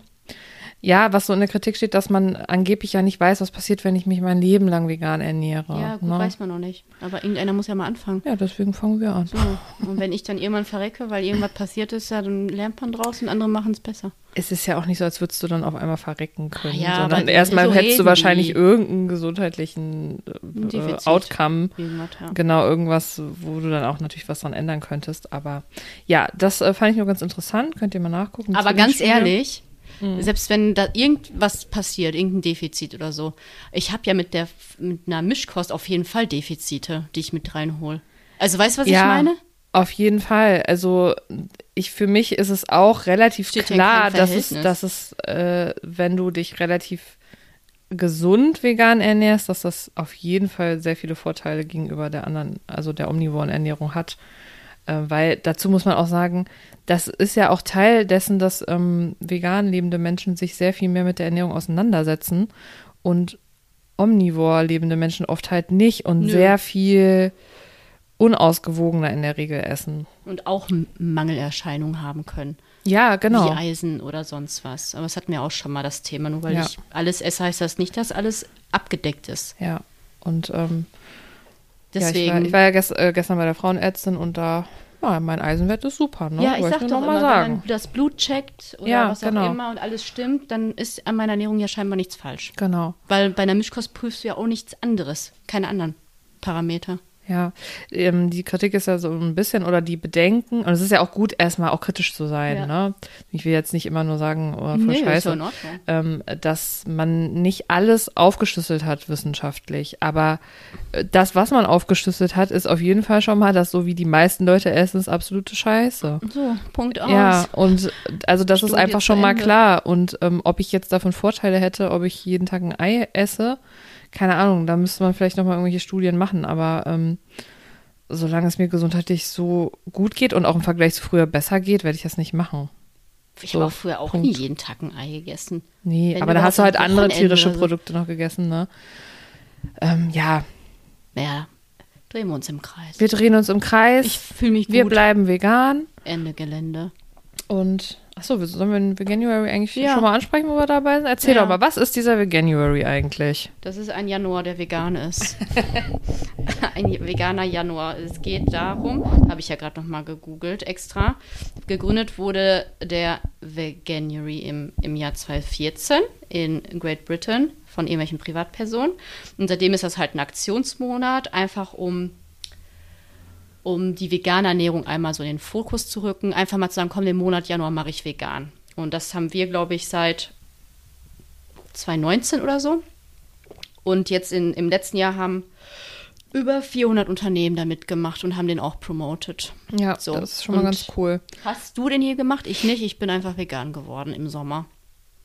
Ja, was so in der Kritik steht, dass man angeblich ja nicht weiß, was passiert, wenn ich mich mein Leben lang vegan ernähre. Ja, gut, ne? weiß man noch nicht. Aber irgendeiner muss ja mal anfangen. Ja, deswegen fangen wir an. So. Und wenn ich dann irgendwann verrecke, weil irgendwas passiert ist, ja, dann lernt man draus und andere machen es besser. Es ist ja auch nicht so, als würdest du dann auf einmal verrecken können, ja, sondern erstmal so hättest du wahrscheinlich irgendeinen gesundheitlichen äh, Outcome. Ja. Genau, irgendwas, wo du dann auch natürlich was dran ändern könntest. Aber ja, das äh, fand ich nur ganz interessant. Könnt ihr mal nachgucken. Aber ganz ehrlich, Mhm. Selbst wenn da irgendwas passiert, irgendein Defizit oder so. Ich habe ja mit der mit einer Mischkost auf jeden Fall Defizite, die ich mit reinhole. Also weißt du, was ja, ich meine? Auf jeden Fall. Also ich für mich ist es auch relativ Steht klar, dass es, dass es, äh, wenn du dich relativ gesund vegan ernährst, dass das auf jeden Fall sehr viele Vorteile gegenüber der anderen, also der omnivoren Ernährung hat. Äh, weil dazu muss man auch sagen, das ist ja auch Teil dessen, dass ähm, vegan lebende Menschen sich sehr viel mehr mit der Ernährung auseinandersetzen und omnivor lebende Menschen oft halt nicht und Nö. sehr viel unausgewogener in der Regel essen. Und auch Mangelerscheinungen haben können. Ja, genau. Wie Eisen oder sonst was. Aber das hatten wir auch schon mal das Thema. Nur weil Ja. ich alles esse, heißt das nicht, dass alles abgedeckt ist. Ja. Und ähm, Deswegen. ja, ich war, ich war ja gest, äh, gestern bei der Frauenärztin und da, ja, mein Eisenwert ist super, ne? Ja, ich Wollte sag nur doch noch mal immer, wenn sagen. man das Blut checkt oder Ja, was genau. auch immer und alles stimmt, dann ist an meiner Ernährung ja scheinbar nichts falsch. Genau. Weil bei einer Mischkost prüfst du ja auch nichts anderes, keine anderen Parameter. Ja, ähm, die Kritik ist ja so ein bisschen oder die Bedenken, und es ist ja auch gut, erstmal auch kritisch zu sein, Ja. ne? Ich will jetzt nicht immer nur sagen, oh, voll Nee, ist scheiße, Ordnung. ähm, dass man nicht alles aufgeschlüsselt hat wissenschaftlich, aber äh, das, was man aufgeschlüsselt hat, ist auf jeden Fall schon mal, dass so wie die meisten Leute essen, ist absolute Scheiße. So, Punkt aus. Ja, und also das ist Studie einfach zu schon mal Ende. klar. Und ähm, ob ich jetzt davon Vorteile hätte, ob ich jeden Tag ein Ei esse, keine Ahnung, da müsste man vielleicht nochmal irgendwelche Studien machen, aber ähm, solange es mir gesundheitlich so gut geht und auch im Vergleich zu früher besser geht, werde ich das nicht machen. Ich So, habe auch früher auch Punkt. nie jeden Tag ein Ei gegessen. Nee, Wenn aber da hast du halt andere Wochenende tierische so. Produkte noch gegessen, ne? Ähm, ja, Ja, drehen wir uns im Kreis. wir drehen uns im Kreis. ich fühle mich wir gut. bleiben vegan. Ende Gelände. Und achso, sollen wir den Veganuary eigentlich Ja. schon mal ansprechen, wo wir dabei sind? Erzähl Ja. doch mal, was ist dieser Veganuary eigentlich? Das ist ein Januar, der vegan ist. ein veganer Januar. Es geht darum, habe ich ja gerade noch mal gegoogelt extra. Gegründet wurde der Veganuary im, im Jahr 2014 in Great Britain von irgendwelchen Privatpersonen. Und seitdem ist das halt ein Aktionsmonat, einfach um um die vegane Ernährung einmal so in den Fokus zu rücken. Einfach mal zu sagen, komm, den Monat Januar mache ich vegan. Und das haben wir, glaube ich, seit 2019 oder so. Und jetzt in, im letzten Jahr haben über 400 Unternehmen da mitgemacht und haben den auch promoted. Ja, So, das ist schon mal und- ganz cool. Hast du den hier gemacht? Ich nicht. Ich bin einfach vegan geworden im Sommer.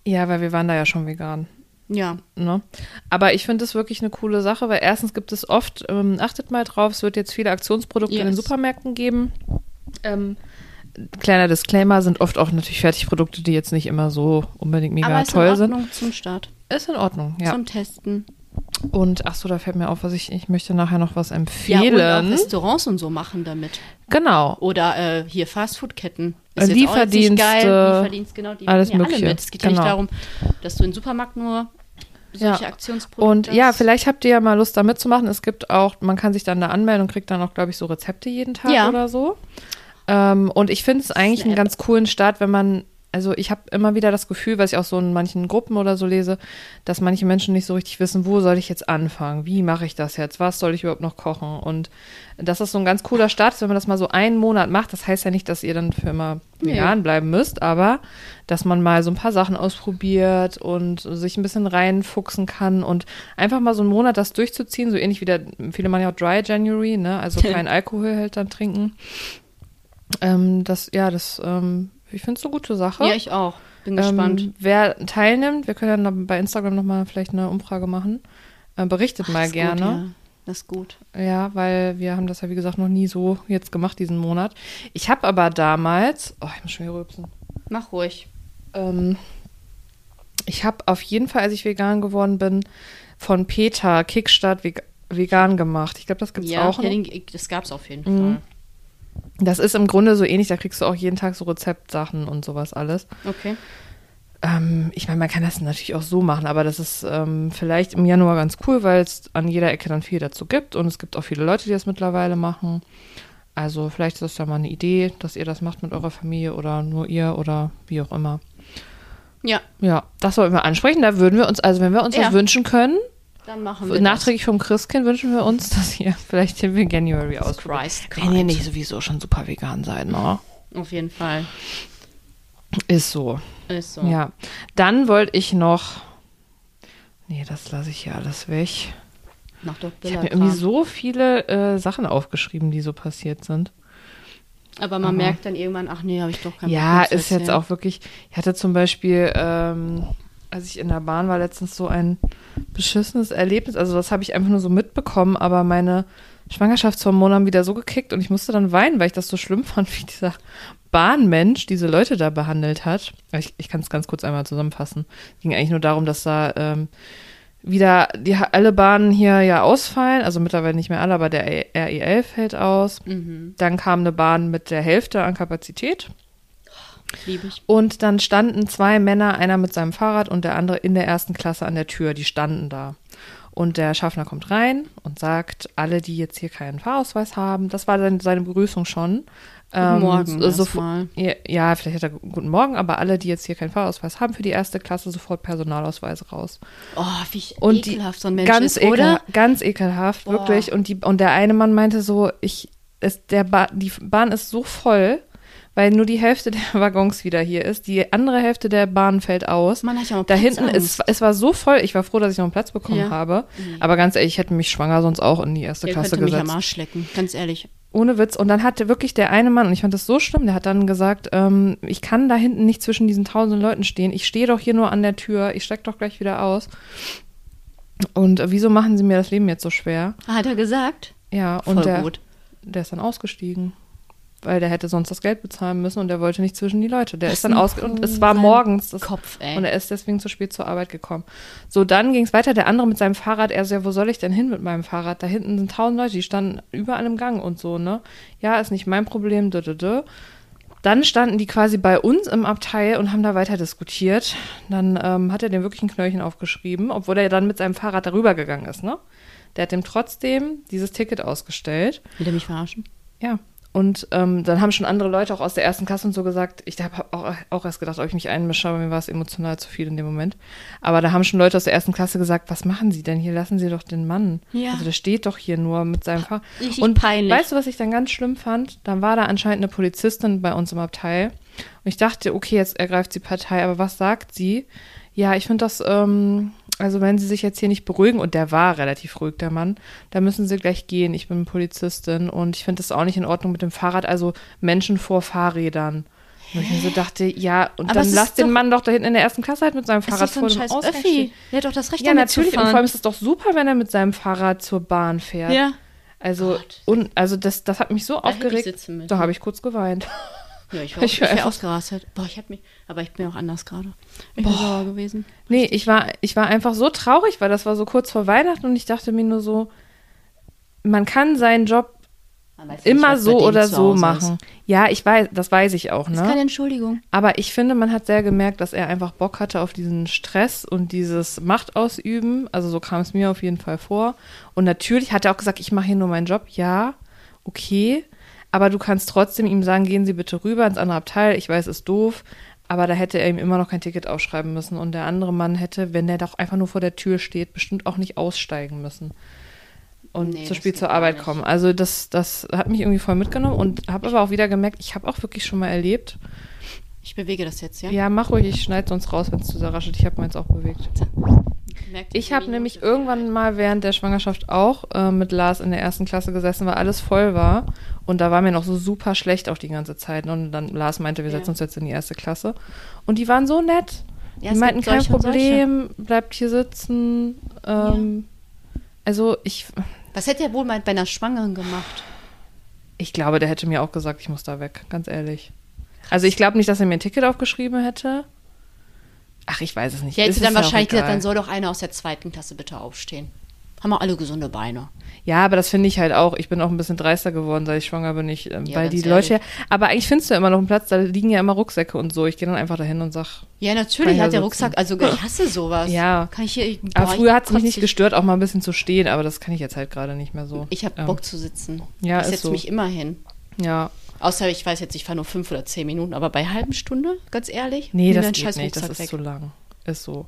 Ja, weil wir waren da ja schon vegan. Ja. Ne? Aber ich finde es wirklich eine coole Sache, weil erstens gibt es oft, ähm, achtet mal drauf, es wird jetzt viele Aktionsprodukte in den Yes. Supermärkten geben. Ähm, kleiner Disclaimer, sind oft auch natürlich Fertigprodukte, die jetzt nicht immer so unbedingt mega Aber ist toll in sind. Ordnung zum Start. Ist in Ordnung, ja. Zum Testen. Und ach so, da fällt mir auf, was ich, ich möchte nachher noch was Ja, empfehlen. und auch Restaurants und so machen damit. genau. Oder äh, hier Fastfood-Ketten. Äh, Lieferdienste, Lieferdienst, genau. Die alles ja Mögliche. alle mit. Es geht ja nicht Genau. darum, dass du im Supermarkt nur solche Ja. Aktionsprodukte Und ja, vielleicht habt ihr ja mal Lust da mitzumachen. Es gibt auch, man kann sich dann da anmelden und kriegt dann auch, glaube ich, so Rezepte jeden Tag Ja. oder so. Ähm, und ich finde es eigentlich einen ganz coolen Start, wenn man, also ich habe immer wieder das Gefühl, was ich auch so in manchen Gruppen oder so lese, dass manche Menschen nicht so richtig wissen, wo soll ich jetzt anfangen? Wie mache ich das jetzt? Was soll ich überhaupt noch kochen? Und das so ein ganz cooler Start ist, wenn man das mal so einen Monat macht. Das heißt ja nicht, dass ihr dann für immer Nee. vegan bleiben müsst, aber dass man mal so ein paar Sachen ausprobiert und sich ein bisschen reinfuchsen kann und einfach mal so einen Monat das durchzuziehen, so ähnlich wie der, viele machen ja auch Dry January, ne? Also kein Alkohol halt dann trinken. Ähm, das, ja, das, ähm, ich finde es eine gute Sache. Ja, ich auch. Bin gespannt. Ähm, wer teilnimmt, wir können dann bei Instagram nochmal vielleicht eine Umfrage machen. Äh, berichtet mal ist gerne. Gut, ja. Das ist gut. Ja, weil wir haben das ja, wie gesagt, noch nie so jetzt gemacht, diesen Monat. Ich habe aber damals, oh, ich muss schon wieder rülpsen. Mach ruhig. Ähm, ich habe auf jeden Fall, als ich vegan geworden bin, von Peter Kickstart veg vegan gemacht. Ich glaube, das gibt's Ja, auch ja den, das gab's auf jeden Mhm. Fall. Das ist im Grunde so ähnlich, da kriegst du auch jeden Tag so Rezeptsachen und sowas alles. Okay. Ähm, ich meine, man kann das natürlich auch so machen, aber das ist ähm, vielleicht im Januar ganz cool, weil es an jeder Ecke dann viel dazu gibt und es gibt auch viele Leute, die das mittlerweile machen. Also vielleicht ist das ja mal eine Idee, dass ihr das macht mit eurer Familie oder nur ihr oder wie auch immer. Ja, Ja, das sollten wir ansprechen. Da würden wir uns, also wenn wir uns Ja. was wünschen können, dann machen wir nachträglich vom Christkind wünschen wir uns, dass ihr vielleicht den Veganuary das. ausprobiert. Christ Wenn ihr nicht sowieso schon super vegan seid, ne? Auf jeden Fall. Ist so. Ist so. Ja. Dann wollte ich noch. Nee, das lasse ich hier alles weg. Mach doch Ich habe mir irgendwie so viele äh, Sachen aufgeschrieben, die so passiert sind. Aber man merkt dann irgendwann, ach nee, habe ich doch keinen Ja, ist jetzt auch wirklich. Ich hatte zum Beispiel, ähm, als ich in der Bahn war, letztens so ein beschissenes Erlebnis. Also das habe ich einfach nur so mitbekommen, aber meine Schwangerschaftshormone haben wieder so gekickt und ich musste dann weinen, weil ich das so schlimm fand, wie dieser Bahnmensch diese Leute da behandelt hat. Ich, ich kann es ganz kurz einmal zusammenfassen. ging eigentlich nur darum, dass da ähm, wieder die alle Bahnen hier ja ausfallen, also mittlerweile nicht mehr alle, aber der REL fällt aus. Mhm. Dann kam eine Bahn mit der Hälfte an Kapazität. Liebe ich. Und dann standen zwei Männer, einer mit seinem Fahrrad und der andere in der ersten Klasse an der Tür. Die standen da. Und der Schaffner kommt rein und sagt, alle, die jetzt hier keinen Fahrausweis haben, das war dann seine Begrüßung schon. Guten Morgen so, so, ja, ja, vielleicht hat er guten Morgen, aber alle, die jetzt hier keinen Fahrausweis haben für die erste Klasse, sofort Personalausweise raus. Oh, wie Und die- ekelhaft so ein Mensch ganz ist, oder? Ganz ekelhaft, Boah. wirklich. Und, die, und der eine Mann meinte so, ich, es, der ba die Bahn ist so voll, weil nur die Hälfte der Waggons wieder hier ist. Die andere Hälfte der Bahn fällt aus. Mann, hab ich auch da hinten, es, es war so voll, ich war froh, dass ich noch einen Platz bekommen Ja. habe. Aber ganz ehrlich, ich hätte mich schwanger sonst auch in die erste Der Klasse könnte mich gesetzt. am Arsch lecken, ganz ehrlich. Ohne Witz. Und dann hatte wirklich der eine Mann, und ich fand das so schlimm, der hat dann gesagt, ähm, ich kann da hinten nicht zwischen diesen tausend Leuten stehen. Ich stehe doch hier nur an der Tür. Ich steig doch gleich wieder aus. Und äh, wieso machen sie mir das Leben jetzt so schwer? Hat er gesagt? Ja, Voll und der, gut. der ist dann ausgestiegen. Weil der hätte sonst das Geld bezahlen müssen und der wollte nicht zwischen die Leute. Der Was ist dann aus und es war morgens. Das, Kopf, ey. und er ist deswegen zu spät zur Arbeit gekommen. So, dann ging es weiter. Der andere mit seinem Fahrrad, er so, ja, wo soll ich denn hin mit meinem Fahrrad? Da hinten sind tausend Leute, die standen überall im Gang und so, ne? Ja, ist nicht mein Problem, dö, dö, dö. Dann standen die quasi bei uns im Abteil und haben da weiter diskutiert. Dann ähm, hat er dem wirklich ein Knöllchen aufgeschrieben, obwohl er dann mit seinem Fahrrad darüber gegangen ist, ne? Der hat dem trotzdem dieses Ticket ausgestellt. Will er mich verarschen? Ja. Und ähm, dann haben schon andere Leute auch aus der ersten Klasse und so gesagt, ich habe auch, auch erst gedacht, ob ich mich einmische, aber mir war es emotional zu viel in dem Moment. Aber da haben schon Leute aus der ersten Klasse gesagt, was machen Sie denn hier? Lassen Sie doch den Mann. Ja. Also der steht doch hier nur mit seinem Fahrrad. Und peinlich. weißt du, was ich dann ganz schlimm fand? Dann war da anscheinend eine Polizistin bei uns im Abteil. Und ich dachte, okay, jetzt ergreift sie Partei, aber was sagt sie? Ja, ich finde das, ähm, also wenn sie sich jetzt hier nicht beruhigen, und der war relativ ruhig, der Mann, dann müssen sie gleich gehen. Ich bin Polizistin und ich finde das auch nicht in Ordnung mit dem Fahrrad, also Menschen vor Fahrrädern. Und ich mir so dachte, ja, und Aber dann lass den doch- Mann doch da hinten in der ersten Klasse halt mit seinem Fahrrad vor dem Ausgang Öffi. Der hat doch das Recht, Ja, damit zu natürlich. Und vor allem fahren. ist es doch super, wenn er mit seinem Fahrrad zur Bahn fährt. Ja. Also, Gott. und, also das, das hat mich so ich aufgeregt. Da habe ich kurz geweint. Ja, ich war, Ich ich war wär ausgerastet. Boah, ich hab mich, aber ich bin auch anders gerade. Ich bin sauer gewesen. Nee, ich war, ich war einfach so traurig, weil das war so kurz vor Weihnachten und ich dachte mir nur so, man kann seinen Job nicht, immer so oder so machen. Ja, ich weiß, das weiß ich auch, Ist. ist keine ne? Entschuldigung. Aber ich finde, man hat sehr gemerkt, dass er einfach Bock hatte auf diesen Stress und dieses Machtausüben. Also so kam es mir auf jeden Fall vor. Und natürlich hat er auch gesagt, ich mache hier nur meinen Job. Ja, okay. Aber du kannst trotzdem ihm sagen, gehen Sie bitte rüber ins andere Abteil. Ich weiß, ist doof. Aber da hätte er ihm immer noch kein Ticket aufschreiben müssen. Und der andere Mann hätte, wenn der doch einfach nur vor der Tür steht, bestimmt auch nicht aussteigen müssen. Und Nee, zu spät zur Arbeit kommen. Also das, das hat mich irgendwie voll mitgenommen und habe aber auch wieder gemerkt, ich habe auch wirklich schon mal erlebt, Ich bewege das jetzt, ja? ja, mach ruhig, ich schneide sonst raus, wenn es zu sehr raschelt. Ich habe meins auch bewegt. Ich habe nämlich irgendwann mal während der Schwangerschaft auch äh, mit Lars in der ersten Klasse gesessen, weil alles voll war. Und da war mir noch so super schlecht auch die ganze Zeit. Und dann Lars meinte, wir Ja. setzen uns jetzt in die erste Klasse. Und die waren so nett. Ja, die meinten, kein. Problem, bleibt hier sitzen. Ähm, Also ich, Was hätte er wohl mal bei einer Schwangeren gemacht? ich glaube, der hätte mir auch gesagt, ich muss da weg, ganz ehrlich. Also ich glaube nicht, dass er mir ein Ticket aufgeschrieben hätte. Ach, ich weiß es nicht. Der Ist hätte dann ja wahrscheinlich gesagt, dann soll doch einer aus der zweiten Klasse bitte aufstehen. Haben wir alle gesunde Beine. Ja, aber das finde ich halt auch. Ich bin auch ein bisschen dreister geworden, seit ich schwanger bin. Ich, ähm, Ja, weil die Leute. ehrlich. Aber eigentlich findest du ja immer noch einen Platz, da liegen ja immer Rucksäcke und so. Ich gehe dann einfach dahin und sag. Ja, natürlich ich hat der sitzen. Rucksack, also ich hasse sowas. Ja. Kann ich hier. Aber boah, früher hat es ich mich nicht gestört, auch mal ein bisschen zu stehen, aber das kann ich jetzt halt gerade nicht mehr so. Ich habe Ähm, Bock zu sitzen. ja, ich setze mich immer hin. Ja. Außer ich weiß jetzt, ich fahre nur fünf oder zehn Minuten, aber bei halben Stunde, ganz ehrlich, Nee, das geht nicht. Das ist weg. zu lang. Ist so.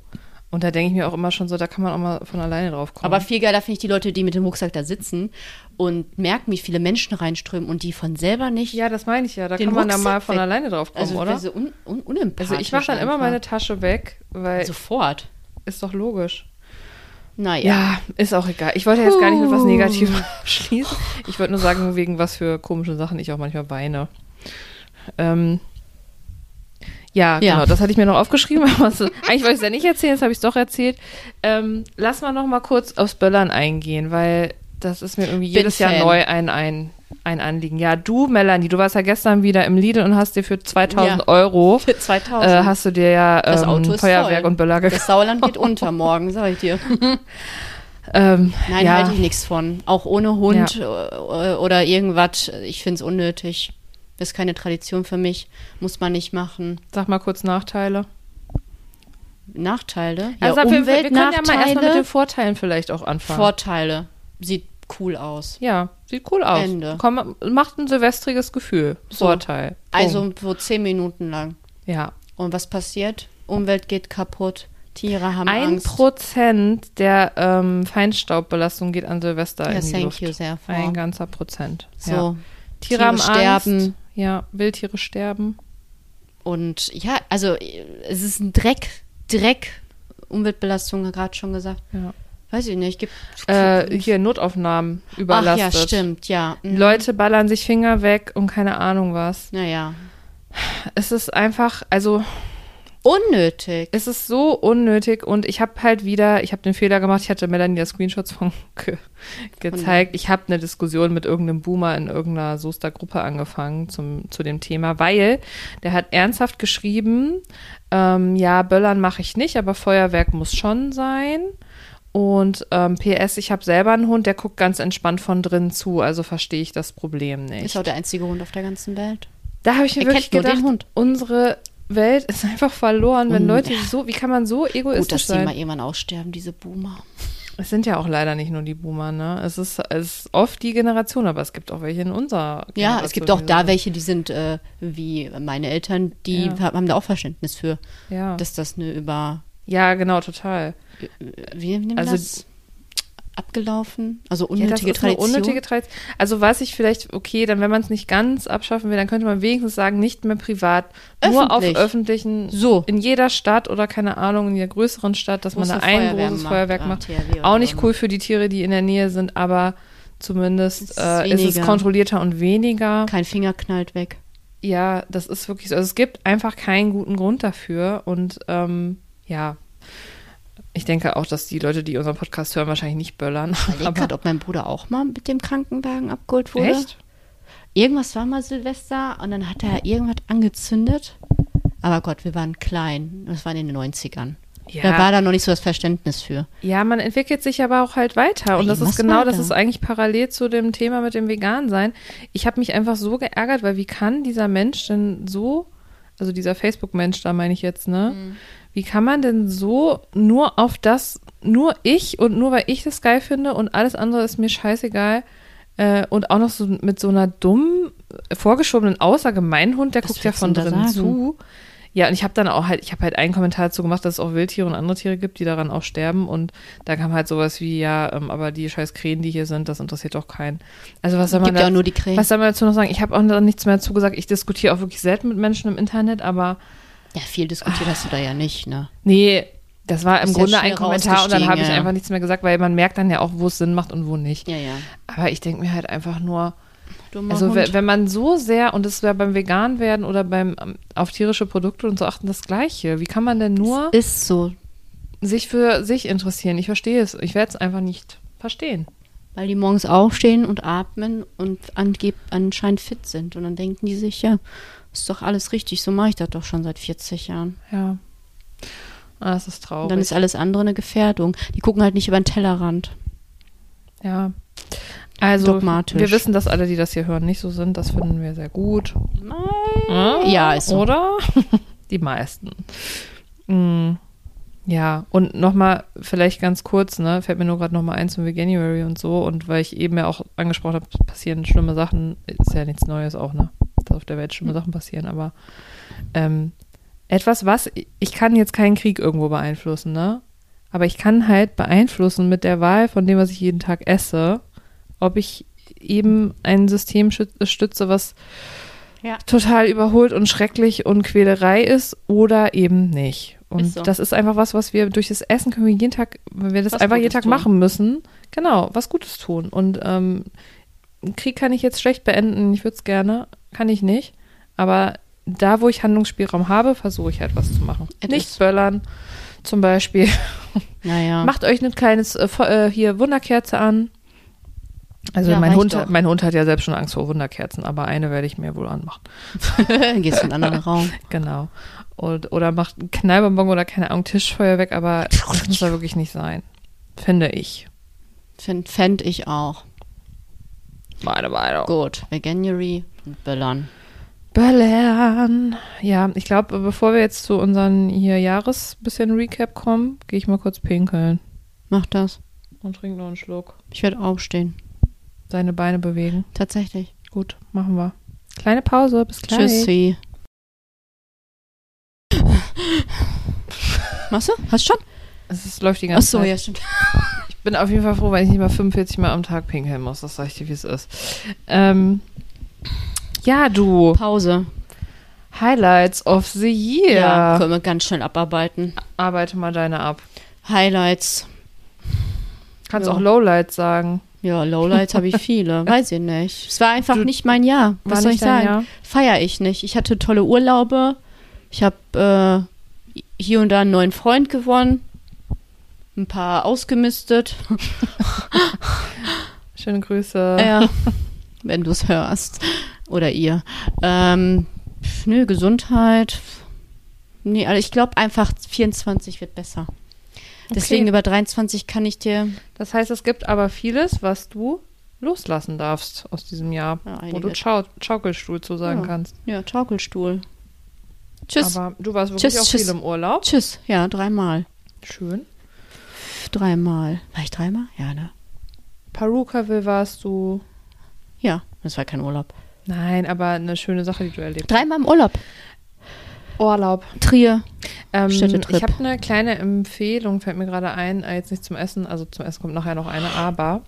Und da denke ich mir auch immer schon so, da kann man auch mal von alleine drauf kommen. Aber viel geiler finde ich die Leute, die mit dem Rucksack da sitzen und merken, wie viele Menschen reinströmen und die von selber nicht. ja, das meine ich ja. Da kann man da mal von weg. alleine drauf kommen, also oder? diese un, un, unempathisch Also ich mache dann immer einfach. meine Tasche weg, weil Sofort. ist doch logisch. Naja. Ja, ist auch egal. Ich wollte jetzt gar nicht mit was Puh. Negativem schließen. Ich wollte nur sagen, wegen was für komische Sachen ich auch manchmal weine. Ähm, ja, Ja. genau, das hatte ich mir noch aufgeschrieben. aber was- Eigentlich wollte ich es ja nicht erzählen, jetzt habe ich es doch erzählt. Ähm, lass mal noch mal kurz aufs Böllern eingehen, weil das ist mir irgendwie Bin jedes Jahr neu ein, ein, ein Anliegen. Ja, du, Melanie, du warst ja gestern wieder im Lidl und hast dir für 2000 Ja. Euro, Für 2000. äh, hast du dir ja Das ähm, Feuerwerk voll. und Böller gekauft. das Sauerland geht unter morgen, sag ich dir. Ähm, Nein, ja. halte ich nichts von. Auch ohne Hund äh, oder irgendwas. Ich finde es unnötig. Das ist keine Tradition für mich. Muss man nicht machen. Sag mal kurz Nachteile. Nachteile? Ja, Also wir, wir können ja mal erstmal mit den Vorteilen vielleicht auch anfangen. Vorteile. Sieht cool aus. ja, sieht cool aus. Ende. Komm, macht ein silvestriges Gefühl. So. Vorteil. Punkt. Also so zehn Minuten lang. ja. Und was passiert? Umwelt geht kaputt. Tiere haben Ein Angst. Prozent der ähm, Feinstaubbelastung geht an Silvester Ja, in die thank Luft. you sehr vor. Ein ganzer Prozent. So. Ja. Tiere, Tiere haben sterben. Angst. Ja, Wildtiere sterben. Und ja, also es ist ein Dreck. Dreck. Umweltbelastung, gerade schon gesagt. Ja. Weiß ich nicht. Gibt Äh, hier Notaufnahmen Ach überlastet. ja, stimmt, ja. Mhm. Leute ballern sich Finger weg und keine Ahnung was. Naja. Es ist einfach, also Unnötig. es ist so unnötig und ich habe halt wieder, ich habe den Fehler gemacht, ich hatte Melanie ja Screenshots von ge gezeigt. Ich habe eine Diskussion mit irgendeinem Boomer in irgendeiner Soester-Gruppe angefangen zum, zu dem Thema, weil der hat ernsthaft geschrieben, ähm, ja, Böllern mache ich nicht, aber Feuerwerk muss schon sein. Und ähm, PS, ich habe selber einen Hund, der guckt ganz entspannt von drin zu, also verstehe ich das Problem nicht. Ist auch der einzige Hund auf der ganzen Welt. Da habe ich mir Er wirklich gedacht, Hund. unsere Welt ist einfach verloren, wenn Mm, Leute ja. so, wie kann man so Gut, egoistisch dass die mal sein? irgendwann aussterben, diese Boomer. Es sind ja auch leider nicht nur die Boomer, ne? Es ist, es ist oft die Generation, aber es gibt auch welche in unserer Ja, es gibt auch Generation, da welche, die sind äh, wie meine Eltern, die Ja. haben da auch Verständnis für, Ja. dass das eine über, ja, genau, total. wie nennen wir Also- das? Abgelaufen? Also Ja, unnötige eine Tradition. unnötige Tradition. Also was ich vielleicht, okay, dann wenn man es nicht ganz abschaffen will, dann könnte man wenigstens sagen, nicht mehr privat, nur auf Öffentlich. öffentlichen, So. in jeder Stadt oder keine Ahnung, in der größeren Stadt, dass Wo man da ein großes Feuerwerk ja, macht. Auch nicht cool für die Tiere, die in der Nähe sind, aber zumindest Es ist äh, ist es kontrollierter und weniger. Kein Finger knallt weg. Ja, das ist wirklich so. Also es gibt einfach keinen guten Grund dafür. Und ähm, ja, ich denke auch, dass die Leute, die unseren Podcast hören, wahrscheinlich nicht böllern. Aber grad, ob mein Bruder auch mal mit dem Krankenwagen abgeholt wurde. echt? Irgendwas war mal Silvester und dann hat er irgendwas angezündet. Aber Gott, wir waren klein. Das war in den 90ern. Ja. Da war da noch nicht so das Verständnis für. Ja, man entwickelt sich aber auch halt weiter. Und das ist genau, war das da. ist eigentlich parallel zu dem Thema mit dem Vegan-Sein. Ich habe mich einfach so geärgert, weil wie kann dieser Mensch denn so, also dieser Facebook-Mensch da meine ich jetzt, ne? Mhm. Wie kann man denn so nur auf das, nur ich und nur weil ich das geil finde und alles andere ist mir scheißegal äh, und auch noch so mit so einer dummen, vorgeschobenen Aussage, mein Hund, der Was guckt ja von drin zu. Ja, und ich habe dann auch halt, ich habe halt einen Kommentar dazu gemacht, dass es auch Wildtiere und andere Tiere gibt, die daran auch sterben. Und da kam halt sowas wie, ja, ähm, aber die scheiß Krähen, die hier sind, das interessiert doch keinen. Also was soll man Gibt ja da, auch nur die Krähen. was soll man dazu noch sagen? Ich habe auch noch nichts mehr dazu gesagt. Ich diskutiere auch wirklich selten mit Menschen im Internet, aber Ja, viel diskutiert hast du da ja nicht, ne? nee, das war im Grunde ein Kommentar und dann habe ich ja. einfach nichts mehr gesagt, weil man merkt dann ja auch, wo es Sinn macht und wo nicht. Ja, ja. Aber ich denke mir halt einfach nur, Dummer also Hund. we- wenn man so sehr, und das wäre beim Vegan werden oder beim ähm, auf tierische Produkte und so achten, das Gleiche. Wie kann man denn nur ist so, sich für sich interessieren? Ich verstehe es. Ich werde es einfach nicht verstehen. weil die morgens aufstehen und atmen und angeb anscheinend fit sind. Und dann denken die sich, ja, ist doch alles richtig, so mache ich das doch schon seit 40 Jahren. Ja. Ah, das ist Und traurig. dann ist alles andere eine Gefährdung. Die gucken halt nicht über den Tellerrand. ja. Also, Dogmatisch. wir wissen, dass alle, die das hier hören, nicht so sind. Das finden wir sehr gut. Ja, ist so. Oder? Die meisten. Mm, Ja, und nochmal, vielleicht ganz kurz, ne, fällt mir nur gerade nochmal ein zum Veganuary und so. Und weil ich eben ja auch angesprochen habe, passieren schlimme Sachen, ist ja nichts Neues auch, ne? Auf der Welt schlimme Sachen passieren, aber ähm, etwas, was, ich kann jetzt keinen Krieg irgendwo beeinflussen, ne? Aber ich kann halt beeinflussen mit der Wahl von dem, was ich jeden Tag esse, ob ich eben ein System stütze, was Ja. total überholt und schrecklich und Quälerei ist oder eben nicht. Und Ist so. das ist einfach was, was wir durch das Essen können wir jeden Tag, wenn wir das Was einfach jeden Gutes Tag tun. machen müssen, genau, was Gutes tun. Und ähm, einen Krieg kann ich jetzt schlecht beenden, ich würde es gerne, kann ich nicht. aber da, wo ich Handlungsspielraum habe, versuche ich halt was zu machen. It Nicht is. böllern, zum Beispiel. Naja. Macht euch ein kleines äh, äh, hier Wunderkerze an. Also Ja, mein Hund, doch. mein Hund hat ja selbst schon Angst vor Wunderkerzen, aber eine werde ich mir wohl anmachen. Gehst in einen anderen Raum. Genau. Und, oder macht einen Knallbonbon oder keine Ahnung, Tischfeuer weg, aber das muss da wirklich nicht sein. Finde ich. Find, fänd ich auch. Meine Meinung. Gut. Veganuary und Böllern. Böllern. Ja, ich glaube, bevor wir jetzt zu unseren hier Jahres bisschen Recap kommen, gehe ich mal kurz pinkeln Mach das. und trinke noch einen Schluck. Ich werde aufstehen. Seine Beine bewegen. Tatsächlich. Gut, machen wir. Kleine Pause, bis gleich. Tschüssi. Machst du? Hast du schon? Es ist, läuft die Ach ganze so, Zeit. ja, stimmt. Ich bin auf jeden Fall froh, weil ich nicht mal 45 Mal am Tag pinkeln muss. Das sag ich dir, wie es ist. Ähm, ja, du. Pause. Highlights of the Ja. Year. Können wir ganz schnell abarbeiten. Arbeite mal deine ab. Highlights. Kannst Ja. auch Lowlights sagen. Ja, Lowlights habe ich viele. Weiß ich nicht. Es war einfach Du- nicht mein Jahr. Was soll ich sagen? Jahr? Feier ich nicht. Ich hatte tolle Urlaube. Ich habe äh, hier und da einen neuen Freund gewonnen. Ein paar ausgemistet. Schöne Grüße. Ja, wenn du es hörst. Oder ihr. Ähm, nö, Gesundheit. Nee, also ich glaube einfach 24 wird besser. Deswegen Okay. über 23 kann ich dir Das heißt, es gibt aber vieles, was du loslassen darfst aus diesem Jahr, Ja, wo du. Schau Schaukelstuhl zu sagen Ja. kannst. ja Schaukelstuhl. Tschüss. Aber du warst wirklich Tschüss, auch tschüss. viel im Urlaub. Tschüss. Ja, dreimal. Schön. Dreimal. War ich dreimal? Ja, ne? Perukaville warst du. Ja, das war kein Urlaub. Nein, aber eine schöne Sache, die du erlebt Dreimal im Urlaub. Urlaub. Trier. Ähm, Städtetrip. ich habe eine kleine Empfehlung, fällt mir gerade ein, äh, jetzt nicht zum Essen, also zum Essen kommt nachher noch eine, aber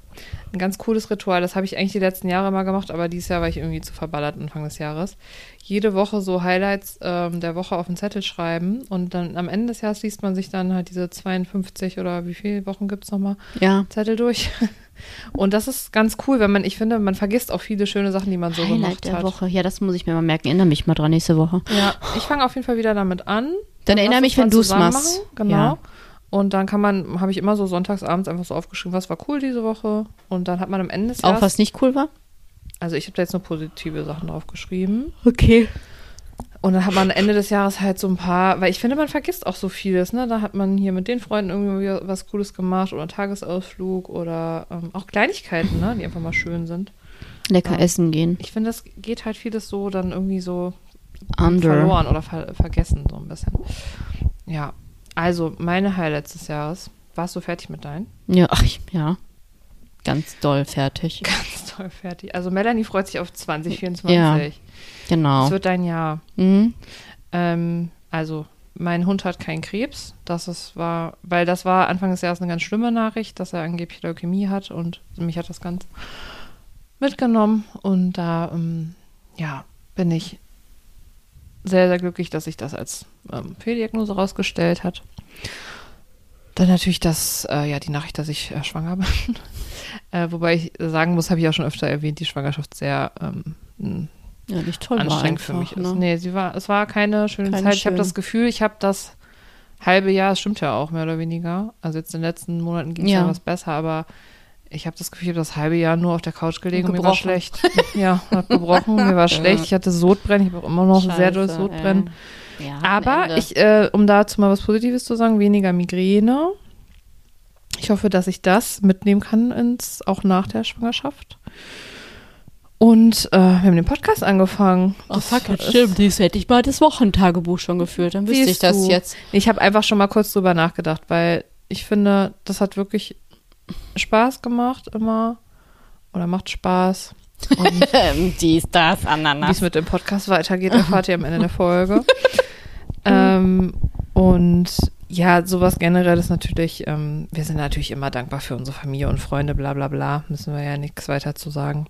ein ganz cooles Ritual, das habe ich eigentlich die letzten Jahre mal gemacht, aber dieses Jahr war ich irgendwie zu verballert Anfang des Jahres. Jede Woche so Highlights ähm, der Woche auf den Zettel schreiben und dann am Ende des Jahres liest man sich dann halt diese 52 oder wie viele Wochen gibt es nochmal Ja. Zettel durch. Und das ist ganz cool, wenn man, ich finde, man vergisst auch viele schöne Sachen, die man so Highlight gemacht der hat. Woche. Ja, das muss ich mir mal merken. Erinnere mich mal dran nächste Woche. Ja, ich fange auf jeden Fall wieder damit an. Dann erinnere mich, wenn du es machst. machen. Genau. Ja. Und dann kann man, habe ich immer so sonntagsabends einfach so aufgeschrieben, was war cool diese Woche. Und dann hat man am Ende des Auch Jahres, was nicht cool war? also ich habe da jetzt nur positive Sachen draufgeschrieben. Okay. Und dann hat man am Ende des Jahres halt so ein paar, weil ich finde, man vergisst auch so vieles, ne? Da hat man hier mit den Freunden irgendwie was Cooles gemacht oder einen Tagesausflug oder ähm, auch Kleinigkeiten, ne? Die einfach mal schön sind. Lecker Ja. essen gehen. Ich finde, es geht halt vieles so dann irgendwie so Under. verloren oder ver vergessen, so ein bisschen. Ja, also meine Highlights des Jahres. Warst du fertig mit deinen? Ja, ach, ja. Ganz doll fertig. Ganz toll fertig. Also Melanie freut sich auf 2024. Ja, Es Genau. wird dein Jahr. Mhm. Ähm, also mein Hund hat keinen Krebs. Das ist, war, weil das war Anfang des Jahres eine ganz schlimme Nachricht, dass er angeblich Leukämie hat und mich hat das ganz mitgenommen. Und da, ähm, ja, bin ich sehr, sehr glücklich, dass sich das als ähm, Fehldiagnose rausgestellt hat. Dann natürlich das, äh, ja, die Nachricht, dass ich äh, schwanger bin. äh, wobei ich sagen muss, habe ich auch schon öfter erwähnt, die Schwangerschaft sehr ähm, Ja, nicht toll anstrengend einfach, für mich ne? ist. Nee, sie war, es war keine schöne Keine Zeit. Ich habe das Gefühl, ich habe das halbe Jahr, es stimmt ja auch mehr oder weniger. Also jetzt in den letzten Monaten ging es ja. Ja. was besser, aber ich habe das Gefühl, ich habe das halbe Jahr nur auf der Couch gelegen und, Und mir war schlecht. ja, hab gebrochen, mir war schlecht. Ich hatte Sodbrennen, ich habe auch immer noch sehr doll Scheiße, Sodbrennen. Ja, Aber ich, äh, um dazu mal was Positives zu sagen, weniger Migräne. Ich hoffe, dass ich das mitnehmen kann ins, auch nach der Schwangerschaft. Und äh, wir haben den Podcast angefangen. Oh, Das fuck, ist- stimmt. Dies hätte ich mal das Wochentagebuch schon geführt. Dann wüsste ich das du. jetzt. Ich habe einfach schon mal kurz drüber nachgedacht, weil ich finde, das hat wirklich Spaß gemacht immer. Oder macht Spaß. Und Dies, das, wie Ananas. es mit dem Podcast weitergeht, erfahrt ihr am Ende der Folge. ähm, und ja, sowas generell ist natürlich, ähm, wir sind natürlich immer dankbar für unsere Familie und Freunde, bla bla bla. Müssen wir ja nichts weiter zu sagen.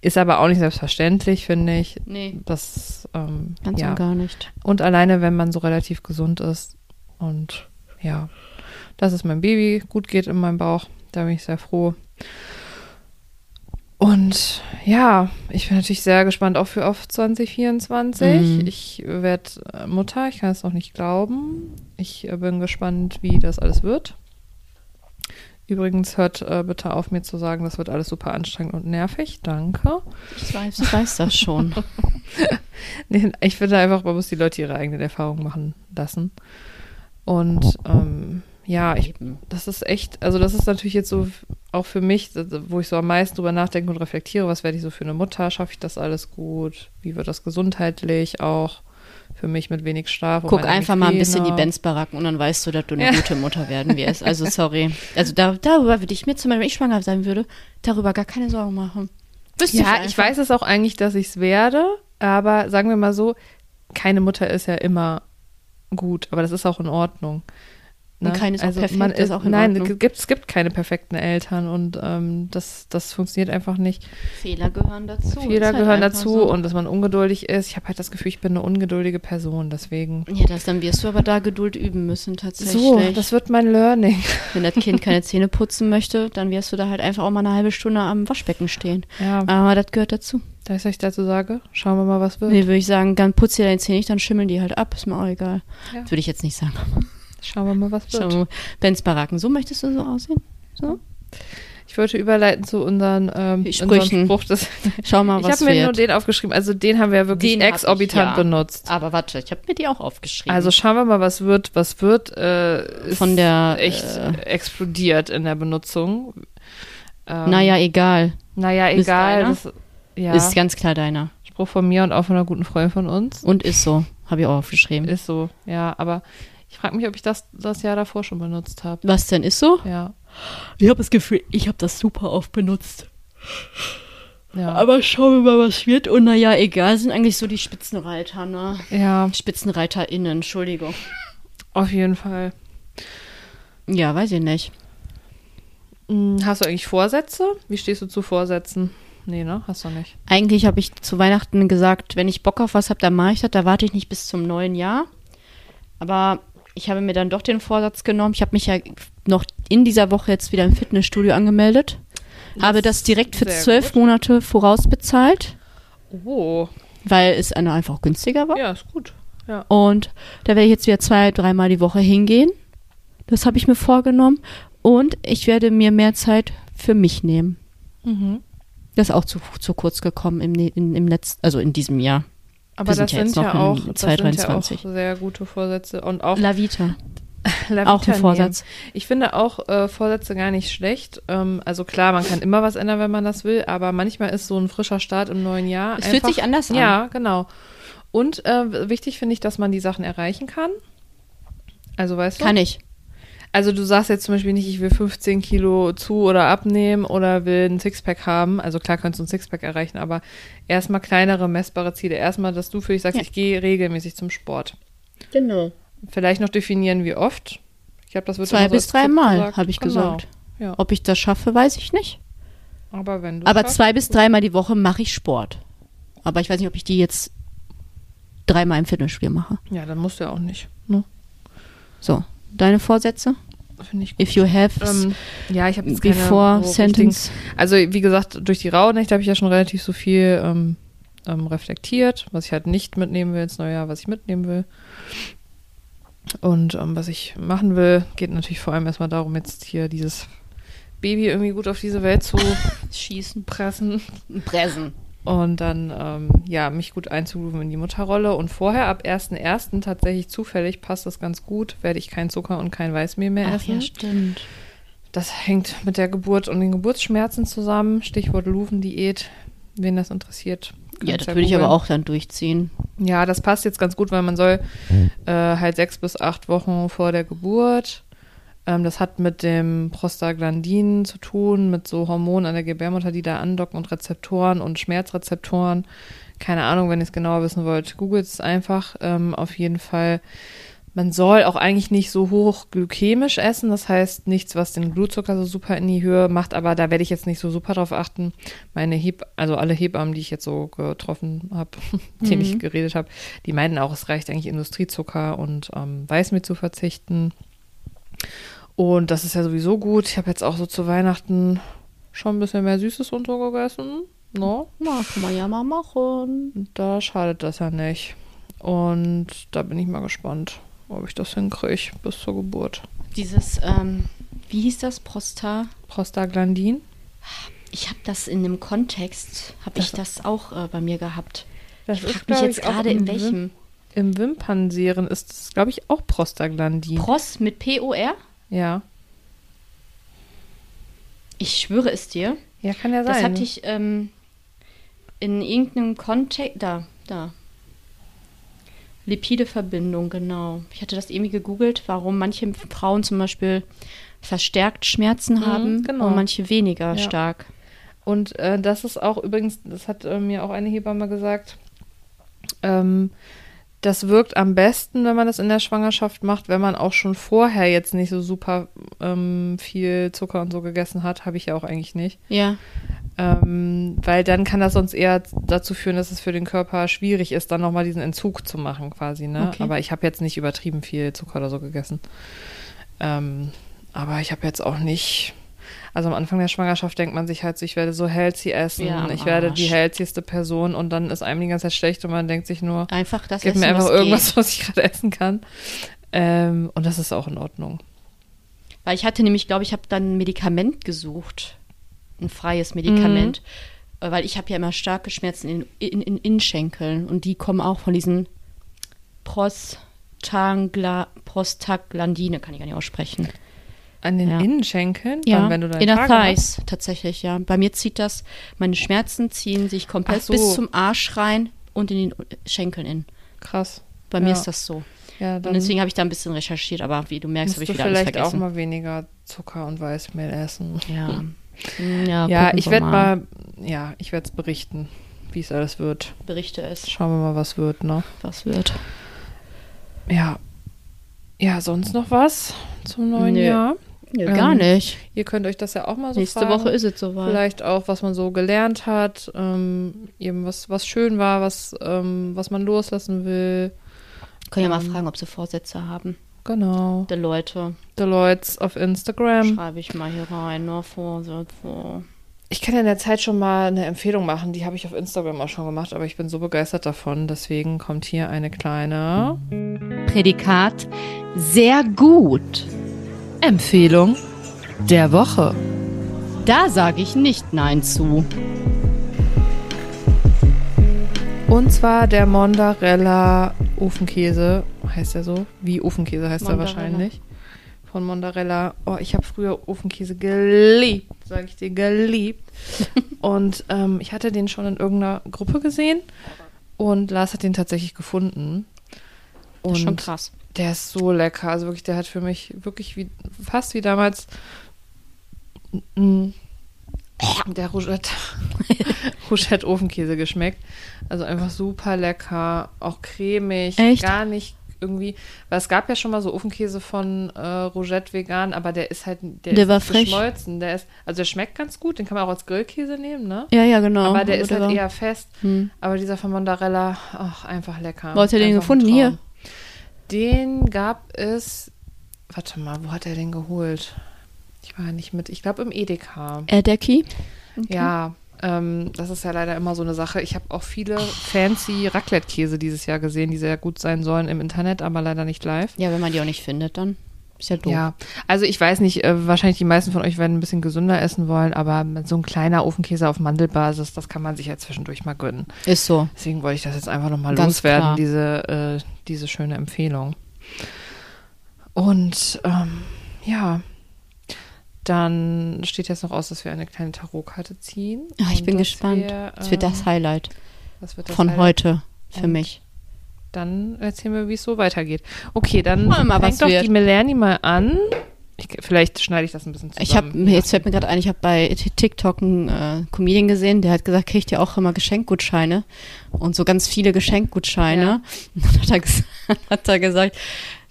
Ist aber auch nicht selbstverständlich, finde ich. Nee, Das, ähm, ganz ja. und gar nicht. Und alleine, wenn man so relativ gesund ist. Und ja, dass es meinem Baby gut geht in meinem Bauch, da bin ich sehr froh. Und ja, ich bin natürlich sehr gespannt auch für auf 2024. Mhm. Ich werde Mutter, ich kann es noch nicht glauben. Ich äh, bin gespannt, wie das alles wird. Übrigens hört äh, bitte auf mir zu sagen, das wird alles super anstrengend und nervig. Danke. Ich weiß, ich weiß das schon. Nee, ich finde einfach, man muss die Leute ihre eigenen Erfahrungen machen lassen. Und ähm, ja, ich, das ist echt, also das ist natürlich jetzt so auch für mich, wo ich so am meisten drüber nachdenke und reflektiere, was werde ich so für eine Mutter, schaffe ich das alles gut, wie wird das gesundheitlich auch für mich mit wenig Schlaf. Guck einfach mal ein bisschen die. Benz-Baracken und dann weißt du, dass du eine Ja. gute Mutter werden wirst. Also sorry. Also da, darüber würde ich mir zum Beispiel, wenn ich schwanger sein würde, darüber gar keine Sorgen machen. Wüsste Ja, ich weiß es auch eigentlich, dass ich es werde, aber sagen wir mal so, keine Mutter ist ja immer gut, aber das ist auch in Ordnung. Ne? Und keine ist auch perfekt, man ist auch in Nein, Ordnung. es gibt, es gibt keine perfekten Eltern und ähm, das, das funktioniert einfach nicht. Fehler gehören dazu. Fehler Ist halt gehören dazu so. und dass man ungeduldig ist. Ich habe halt das Gefühl, ich bin eine ungeduldige Person, deswegen. Ja, das, dann wirst du aber da Geduld üben müssen, tatsächlich. So, das wird mein Learning. Wenn das Kind keine Zähne putzen möchte, dann wirst du da halt einfach auch mal eine halbe Stunde am Waschbecken stehen. Ja, Aber das gehört dazu. das, was ich dazu sage. Schauen wir mal, was wird. Nee, würde ich sagen, dann putz dir deine Zähne nicht, dann schimmeln die halt ab. Ist mir auch egal. Ja. Das würde ich jetzt nicht sagen. Schauen wir mal, was wird. Schau mal, Benz Baracken, so möchtest du so aussehen? So? Ich wollte überleiten zu unseren, ähm, Sprüchen. unserem Spruch des Schau mal, Ich was habe mir nur den aufgeschrieben. Also den haben wir ja wirklich Den hab ich, exorbitant ja. benutzt. Aber warte, ich habe mir die auch aufgeschrieben. Also schauen wir mal, was wird. Was wird äh, ist Von der, echt äh, explodiert in der Benutzung. Ähm, naja, egal. naja, ist egal. deiner? Das, ja, Ist ganz klar deiner. Spruch von mir und auch von einer guten Freundin von uns. Und ist so. Habe ich auch aufgeschrieben. Ist so, ja. Aber ich frage mich, ob ich das das Jahr davor schon benutzt habe. Was denn ist so? Ja, Ich habe das Gefühl, ich habe das super oft benutzt. ja. Aber schauen wir mal, was wird. Und naja, egal, sind eigentlich so die Spitzenreiter, ne? ja, SpitzenreiterInnen, Entschuldigung. auf jeden Fall. Ja, weiß ich nicht. Hm, Hast du eigentlich Vorsätze? Wie stehst du zu Vorsätzen? Nee, ne? Hast du nicht. Eigentlich habe ich zu Weihnachten gesagt, wenn ich Bock auf was habe, dann mache ich das. Da warte ich nicht bis zum neuen Jahr. Aber ich habe mir dann doch den Vorsatz genommen. Ich habe mich ja noch in dieser Woche jetzt wieder im Fitnessstudio angemeldet. habe das direkt für zwölf. Monate vorausbezahlt, Oh, weil es einfach günstiger war. ja, ist gut. Ja. Und da werde ich jetzt wieder zwei, dreimal die Woche hingehen. Das habe ich mir vorgenommen. Und ich werde mir mehr Zeit für mich nehmen. Mhm. Das ist auch zu, zu kurz gekommen im, ne- in, im letzten, also in diesem Jahr. Aber Wir sind das ja sind ja auch, das sind ja 2023. auch sehr gute Vorsätze und auch La Vita. La Auch ein Vorsatz. nehmen. Ich finde auch äh, Vorsätze gar nicht schlecht. Ähm, also klar, man kann immer was ändern, wenn man das will, aber manchmal ist so ein frischer Start im neuen Jahr. Es fühlt einfach- sich anders an. Ja, genau. Und äh, wichtig finde ich, dass man die Sachen erreichen kann. Also weißt du? Kann ich. Also du sagst jetzt zum Beispiel nicht, ich will 15 Kilo zu oder abnehmen oder will ein Sixpack haben. Also klar kannst du ein Sixpack erreichen, aber erstmal kleinere, messbare Ziele. Erstmal, dass du für dich sagst, Ja. ich gehe regelmäßig zum Sport. Genau. Vielleicht noch definieren, wie oft. Ich glaube, das wird Zwei so bis als drei Tipp Mal, gesagt. habe ich Genau. gesagt. Ja. Ob ich das schaffe, weiß ich nicht. Aber wenn du Aber schaffst- zwei bis dreimal die Woche mache ich Sport. Aber ich weiß nicht, ob ich die jetzt dreimal im Fitnessstudio mache. Ja, dann musst du ja auch nicht. Ne? So, deine Vorsätze? Finde ich gut. If you have Ähm, ja, ich habe jetzt keine before sentence. Also wie gesagt, durch die Rauhnächte habe ich ja schon relativ so viel ähm, ähm, reflektiert, was ich halt nicht mitnehmen will ins neue Jahr, was ich mitnehmen will. Und ähm, was ich machen will, geht natürlich vor allem erstmal darum, jetzt hier dieses Baby irgendwie gut auf diese Welt zu Schießen. pressen Pressen. Und dann ähm, ja mich gut einzugrooven in die Mutterrolle. Und vorher ab 1.1. tatsächlich zufällig passt das ganz gut, werde ich kein Zucker und kein Weißmehl mehr Ach essen. ja, stimmt. Das hängt mit der Geburt und den Geburtsschmerzen zusammen. Stichwort Luven-Diät, wen das interessiert. Ja, das würde ich aber auch dann durchziehen. Ja, das passt jetzt ganz gut, weil man soll äh, halt sechs bis acht Wochen vor der Geburt. Ähm, das hat mit dem Prostaglandin zu tun, mit so Hormonen an der Gebärmutter, die da andocken und Rezeptoren und Schmerzrezeptoren. Keine Ahnung, wenn ihr es genauer wissen wollt, googelt es einfach. Ähm, auf jeden Fall. Man soll auch eigentlich nicht so hoch glykämisch essen, das heißt nichts, was den Blutzucker so super in die Höhe macht, aber da werde ich jetzt nicht so super drauf achten. Meine Heb also alle Hebammen, die ich jetzt so getroffen habe, mit denen ich geredet habe, die meinten auch, es reicht eigentlich Industriezucker und ähm, Weißmehl zu verzichten. Und das ist ja sowieso gut. Ich habe jetzt auch so zu Weihnachten schon ein bisschen mehr Süßes und so gegessen. No? Na, kann man ja mal machen. Da schadet das ja nicht. Und da bin ich mal gespannt, ob ich das hinkriege bis zur Geburt. Dieses, ähm, wie hieß das? Prosta? Prostaglandin? Ich habe das in einem Kontext, habe ich das auch äh, bei mir gehabt. Das ich frage mich jetzt gerade in Wim- welchem. Im Wimpernseeren ist es, glaube ich, auch Prostaglandin. Pros mit P-O-R? Ja. Ich schwöre es dir. Ja, kann ja sein. Das hatte ich ähm, in irgendeinem Kontext. Da, da. Lipide-Verbindung, genau. Ich hatte das irgendwie gegoogelt, warum manche Frauen zum Beispiel verstärkt Schmerzen haben genau. und manche weniger Ja. stark. Und äh, das ist auch übrigens, das hat äh, mir auch eine Hebamme gesagt, ähm, das wirkt am besten, wenn man das in der Schwangerschaft macht, wenn man auch schon vorher jetzt nicht so super ähm, viel Zucker und so gegessen hat, habe ich ja auch eigentlich nicht. Ja. Ähm, weil dann kann das sonst eher dazu führen, dass es für den Körper schwierig ist, dann nochmal diesen Entzug zu machen quasi. Ne? Okay. Aber ich habe jetzt nicht übertrieben viel Zucker oder so gegessen. Ähm, aber ich habe jetzt auch nicht. Also am Anfang der Schwangerschaft denkt man sich halt so, ich werde so healthy essen, Ja, ich werde die healthyste Person und dann ist einem die ganze Zeit schlecht und man denkt sich nur, Einfach das gib Essen, mir einfach was irgendwas, geht. was ich gerade essen kann. Ähm, und das ist auch in Ordnung. Weil ich hatte nämlich, glaube ich, habe dann ein Medikament gesucht. Ein freies Medikament. Mhm. Weil ich habe ja immer starke Schmerzen in, in, in Innenschenkeln. Und die kommen auch von diesen Prostagla, Prostaglandine, kann ich gar nicht aussprechen. An den Ja. Innenschenkeln, Ja, wenn du deine Inner? Thighs tatsächlich, ja. Bei mir zieht das, meine Schmerzen ziehen sich komplett so. bis zum Arsch rein und in den Schenkeln in. Krass. Bei mir Ja. ist das so. Ja, Und deswegen habe ich da ein bisschen recherchiert, aber wie du merkst, habe ich wieder alles vielleicht auch vergessen. mal weniger Zucker und Weißmehl essen. ja. Ja, Ja, ich werde mal, ja, ich werde es berichten, wie es alles wird. Berichte es, Schauen wir mal, was wird, ne? was wird. Ja. Ja, sonst noch was zum neuen Nö. Jahr? Nö, Ähm, gar nicht. Ihr könnt euch das ja auch mal so Nächste fragen. Woche ist es soweit. Vielleicht auch, was man so gelernt hat, ähm, eben was, was schön war, was, ähm, was man loslassen will. Können ja mal ähm, fragen, ob sie Vorsätze haben. Genau. Die Leute. Deloitte auf Instagram. Schreibe ich mal hier rein, ne? Vorsätze. Ich kann in der Zeit schon mal eine Empfehlung machen, die habe ich auf Instagram auch schon gemacht, aber ich bin so begeistert davon. Deswegen kommt hier eine kleine Prädikat sehr gut. Empfehlung der Woche. Da sage ich nicht Nein zu. Und zwar der Mondarella Ofenkäse. Heißt der so? Wie Ofenkäse heißt er Mondarella. wahrscheinlich. Von Mondarella. Oh, ich habe früher Ofenkäse geliebt, sage ich dir, geliebt. und ähm, ich hatte den schon in irgendeiner Gruppe gesehen und Lars hat den tatsächlich gefunden. Das ist schon Und krass. Der ist so lecker. Also wirklich, der hat für mich wirklich wie fast wie damals der Rougette, Rougette Ofenkäse geschmeckt. Also einfach super lecker, auch cremig, Echt? gar nicht irgendwie, weil es gab ja schon mal so Ofenkäse von äh, Rougette vegan, aber der ist halt, der, Der ist war frisch. geschmolzen. Der ist, also der schmeckt ganz gut, den kann man auch als Grillkäse nehmen, ne? Ja, ja, genau. aber der ist halt eher fest. Hm. Aber dieser von Mondarella, ach, einfach lecker. Wo hat er den gefunden? Hier? Den gab es, warte mal, wo hat er den geholt? Ich war ja nicht mit, ich glaube im Edeka. Erdecki? Ja, ähm, das ist ja leider immer so eine Sache. Ich habe auch viele fancy Raclette-Käse dieses Jahr gesehen, die sehr gut sein sollen im Internet, aber leider nicht live. Ja, wenn man die auch nicht findet, dann ist ja doof. Ja, also ich weiß nicht, äh, wahrscheinlich die meisten von euch werden ein bisschen gesünder essen wollen, aber so ein kleiner Ofenkäse auf Mandelbasis, das kann man sich ja zwischendurch mal gönnen. Ist so. Deswegen wollte ich das jetzt einfach nochmal loswerden, klar. diese, äh, diese schöne Empfehlung. Und ähm, ja, dann steht jetzt noch aus, dass wir eine kleine Tarotkarte ziehen. Ah, ich bin gespannt. wir, Das wird das ähm, Highlight das wird das von Highlight. heute für Und mich. Dann erzählen wir, wie es so weitergeht. Okay, dann mal, fängt doch wird. die Melanie mal an. Ich, vielleicht schneide ich das ein bisschen zusammen. Ich habe je jetzt fällt mir gerade ein, ich habe bei TikTok einen äh, Comedian gesehen, der hat gesagt, kriegt ihr auch immer Geschenkgutscheine und so ganz viele Geschenkgutscheine. Ja. Und dann hat er, ges- hat er gesagt,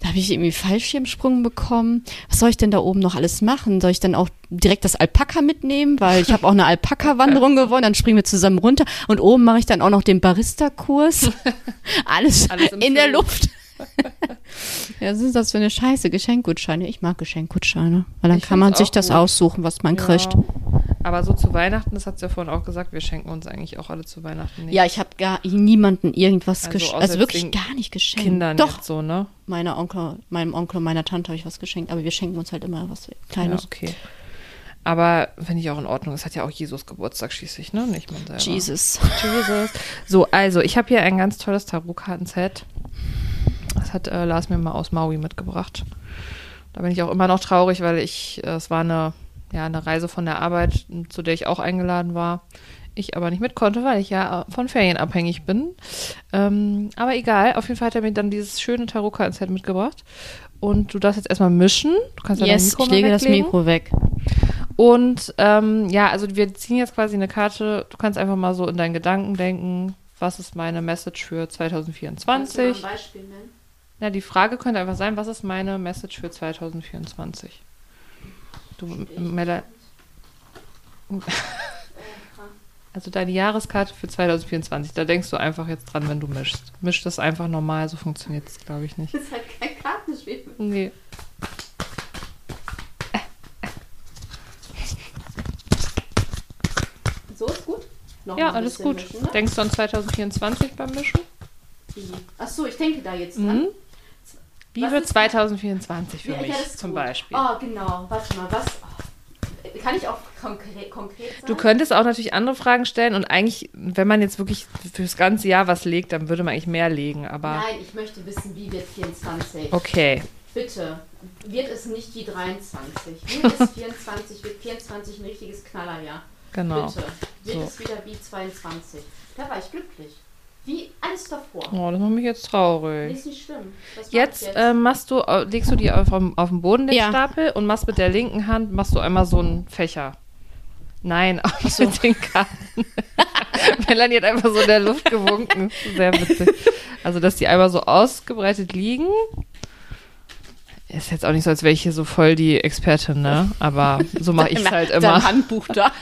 da habe ich irgendwie Fallschirmsprung bekommen. Was soll ich denn da oben noch alles machen? Soll ich dann auch direkt das Alpaka mitnehmen, weil ich habe auch eine Alpaka-Wanderung gewonnen, dann springen wir zusammen runter und oben mache ich dann auch noch den Barista-Kurs. Alles, Alles in der Flow. Luft. ja, was ist das für eine Scheiße? Geschenkgutscheine. Ich mag Geschenkgutscheine, weil dann Ich kann man sich das gut. aussuchen, was man kriegt. Ja. Aber so zu Weihnachten, das hat sie ja vorhin auch gesagt, wir schenken uns eigentlich auch alle zu Weihnachten nicht. Ja, ich habe gar niemanden irgendwas Also geschenkt. Also wirklich gar nicht geschenkt. Kindern Doch, so, ne? meiner Onkel, meinem Onkel und meiner Tante habe ich was geschenkt, aber wir schenken uns halt immer was Kleines. Ja, okay. Aber finde ich auch in Ordnung. Es hat ja auch Jesus Geburtstag schließlich, ne? Nicht man selber. Jesus. Jesus. So, also, ich habe hier ein ganz tolles Tarotkartenset. Das hat äh, Lars mir mal aus Maui mitgebracht. Da bin ich auch immer noch traurig, weil ich, äh, es war eine, ja, eine Reise von der Arbeit, zu der ich auch eingeladen war. Ich aber nicht mit konnte, weil ich ja äh, von Ferien abhängig bin. Ähm, aber egal, auf jeden Fall hat er mir dann dieses schöne Tarotkartenset mitgebracht. Und du darfst jetzt erstmal mischen. Du kannst dein Yes, Mikro ich mal lege das. Mikro weg. Und ähm, ja, also wir ziehen jetzt quasi eine Karte. Du kannst einfach mal so in deinen Gedanken denken, was ist meine Message für 2024? Beispiel nennen? Ja, die Frage könnte einfach sein, was ist meine Message für 2024? Du, Mella, also deine Jahreskarte für 2024, da denkst du einfach jetzt dran, wenn du mischst. Misch das einfach normal, so funktioniert es, glaube ich, nicht. Das ist halt kein Kartenspiel. Nee. So ist gut? Noch Ja, alles gut. mischen, ne? Denkst du an 2024 beim Mischen? Ach so, ich denke da jetzt dran. Mhm. Wie Was wird ist- 2024 für Ja, mich ja, zum gut. Beispiel? Oh, genau. Warte mal, was? Oh. Kann ich auch konkret, konkret sein? Du könntest auch natürlich andere Fragen stellen und eigentlich, wenn man jetzt wirklich fürs ganze Jahr was legt, dann würde man eigentlich mehr legen, aber Nein, ich möchte wissen, wie wird 24? okay. Bitte, wird es nicht wie 23? Wird es 24? Wird 24 ein richtiges Knallerjahr? Genau. Bitte, wird So. es wieder wie 22? Da war ich glücklich. Wie alles davor. Oh, das macht mich jetzt traurig. Ist nicht schlimm. Jetzt, ich ähm, machst du, äh, legst du die auf, dem- auf den Boden den Ja. Stapel und machst mit der linken Hand, machst du einmal so einen Fächer. Nein, auch nicht mit den Karten. Melanie hat einfach so in der Luft gewunken. Sehr witzig. Also, dass die einmal so ausgebreitet liegen. Ist jetzt auch nicht so, als wäre ich hier so voll die Expertin, ne? Aber so mache ich es halt immer. Dein Handbuch da.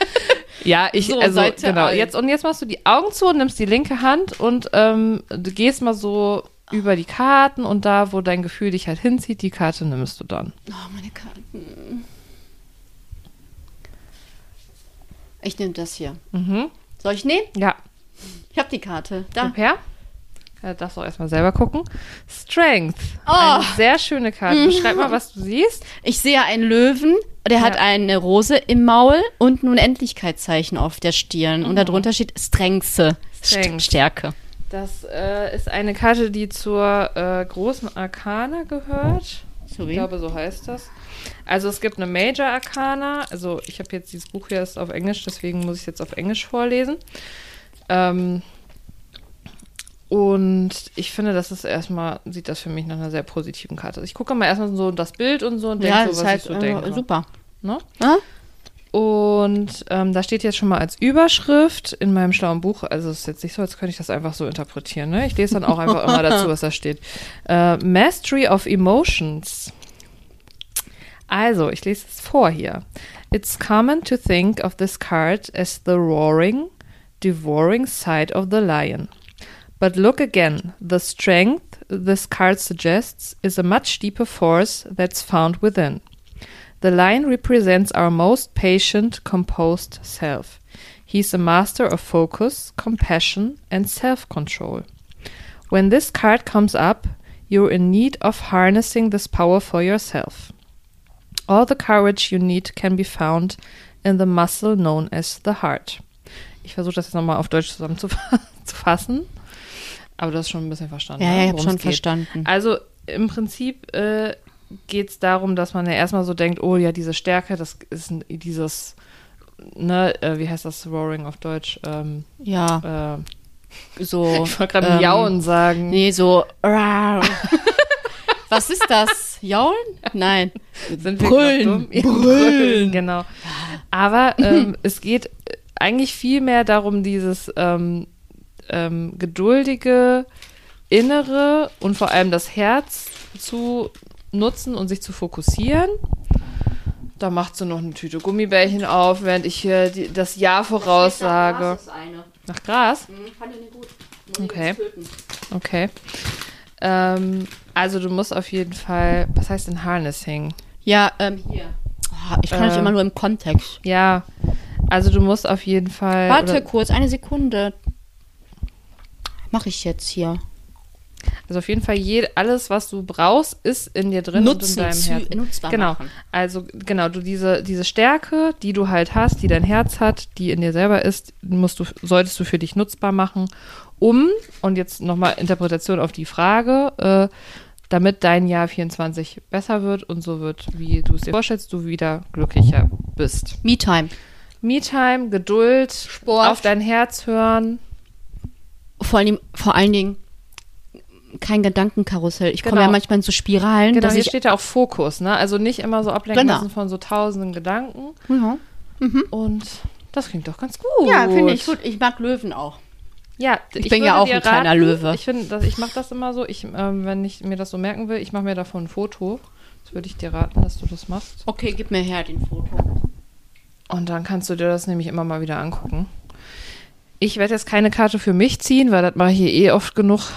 Ja, ich, So, also genau. Jetzt, und jetzt machst du die Augen zu und nimmst die linke Hand und ähm, du gehst mal so über die Karten und da, wo dein Gefühl dich halt hinzieht, die Karte nimmst du dann. Oh, meine Karten. Ich nehme das hier. Mhm. Soll ich nehmen? Ja, Ich habe die Karte. Da. gib her. Ja, darfst auch erstmal selber gucken. Strength. Oh. Mhm. Eine sehr schöne Karte. Beschreib mal, was du siehst. Ich sehe einen Löwen, der hat Ja. eine Rose im Maul und ein Unendlichkeitszeichen auf der Stirn. Und darunter steht Strengse. Strength. Stärke. Das äh, ist eine Karte, die zur äh, großen Arkana gehört. So Ich glaube, so heißt das. Also es gibt eine Major Arcana. Also ich habe jetzt dieses Buch hier ist auf Englisch, deswegen muss ich es jetzt auf Englisch vorlesen. Ähm, und ich finde, das ist erstmal, sieht das für mich nach einer sehr positiven Karte. Ich gucke mal erstmal so das Bild und so und denke Ja, so, was halt ich so äh, denke. super. Ne? Ah? Und ähm, da steht jetzt schon mal als Überschrift in meinem schlauen Buch, also es ist jetzt nicht so, als könnte ich das einfach so interpretieren. Ne? Ich lese dann auch einfach immer dazu, was da steht. Äh, Mastery of Emotions. Also, ich lese es vor hier. It's common to think of this card as the roaring, devouring side of the lion. But look again, the strength this card suggests is a much deeper force that's found within. The lion represents our most patient, composed self. He's a master of focus, compassion, and self control. When this card comes up, you're in need of harnessing this power for yourself. All the courage you need can be found in the muscle known as the heart. Ich versuche das jetzt nochmal auf Deutsch zusammenzufassen. Aber du hast schon ein bisschen verstanden. Ja, ne, ja, ich habe schon verstanden. Also im Prinzip äh, geht es darum, dass man ja erstmal so denkt, oh ja, diese Stärke, das ist ein- dieses, ne, äh, wie heißt das Roaring auf Deutsch? Ähm, Ja, äh, so. ich wollte gerade ähm, Miauen sagen. Nee, so. Was ist das? Jaulen? Nein. Sind wir Brüllen. dumm? Ja, Brüllen. Genau. Aber ähm, es geht eigentlich viel mehr darum, dieses ähm, ähm, geduldige Innere und vor allem das Herz zu nutzen und sich zu fokussieren. Da macht sie noch eine Tüte Gummibärchen auf, während ich hier die, das Jahr voraussage. Das ist eine. Nach Gras? Hm, fand ich nicht gut. Okay. Okay. Ähm, also du musst auf jeden Fall, was heißt denn Harnessing? Ja, ähm, hier. Oh, ich kann euch Äh. immer nur im Kontext. Ja, Also du musst auf jeden Fall. Warte kurz, eine Sekunde. Mache ich jetzt hier. Also auf jeden Fall je, alles, was du brauchst, ist in dir drin und in Nutzen, deinem Herzen. nutzbar genau. machen. Also genau, du diese diese Stärke, die du halt hast, die dein Herz hat, die in dir selber ist, musst du solltest du für dich nutzbar machen, um und jetzt nochmal Interpretation auf die Frage, äh, damit dein Jahr 24 besser wird und so wird, wie du es dir vorstellst, du wieder glücklicher bist. Me-Time. Me-Time, Geduld, Sport. auf dein Herz hören. Vor, allem, vor allen Dingen kein Gedankenkarussell. Ich komme Genau. ja manchmal in so Spiralen, Genau, hier ich. steht ja auch Fokus, ne? Also nicht immer so ablenken Genau. lassen von so tausenden Gedanken. Ja, Und das klingt doch ganz gut. ja finde ich gut. Ich mag Löwen auch. Ja, Ich bin ja auch ein kleiner Löwe. Ich finde, ich mache das immer so. Ich, ähm, wenn ich mir das so merken will, ich mache mir davon ein Foto. Das würde ich dir raten, dass du das machst. Okay, gib mir her den Foto. Und dann kannst du dir das nämlich immer mal wieder angucken. Ich werde jetzt keine Karte für mich ziehen, weil das mache ich hier eh oft genug,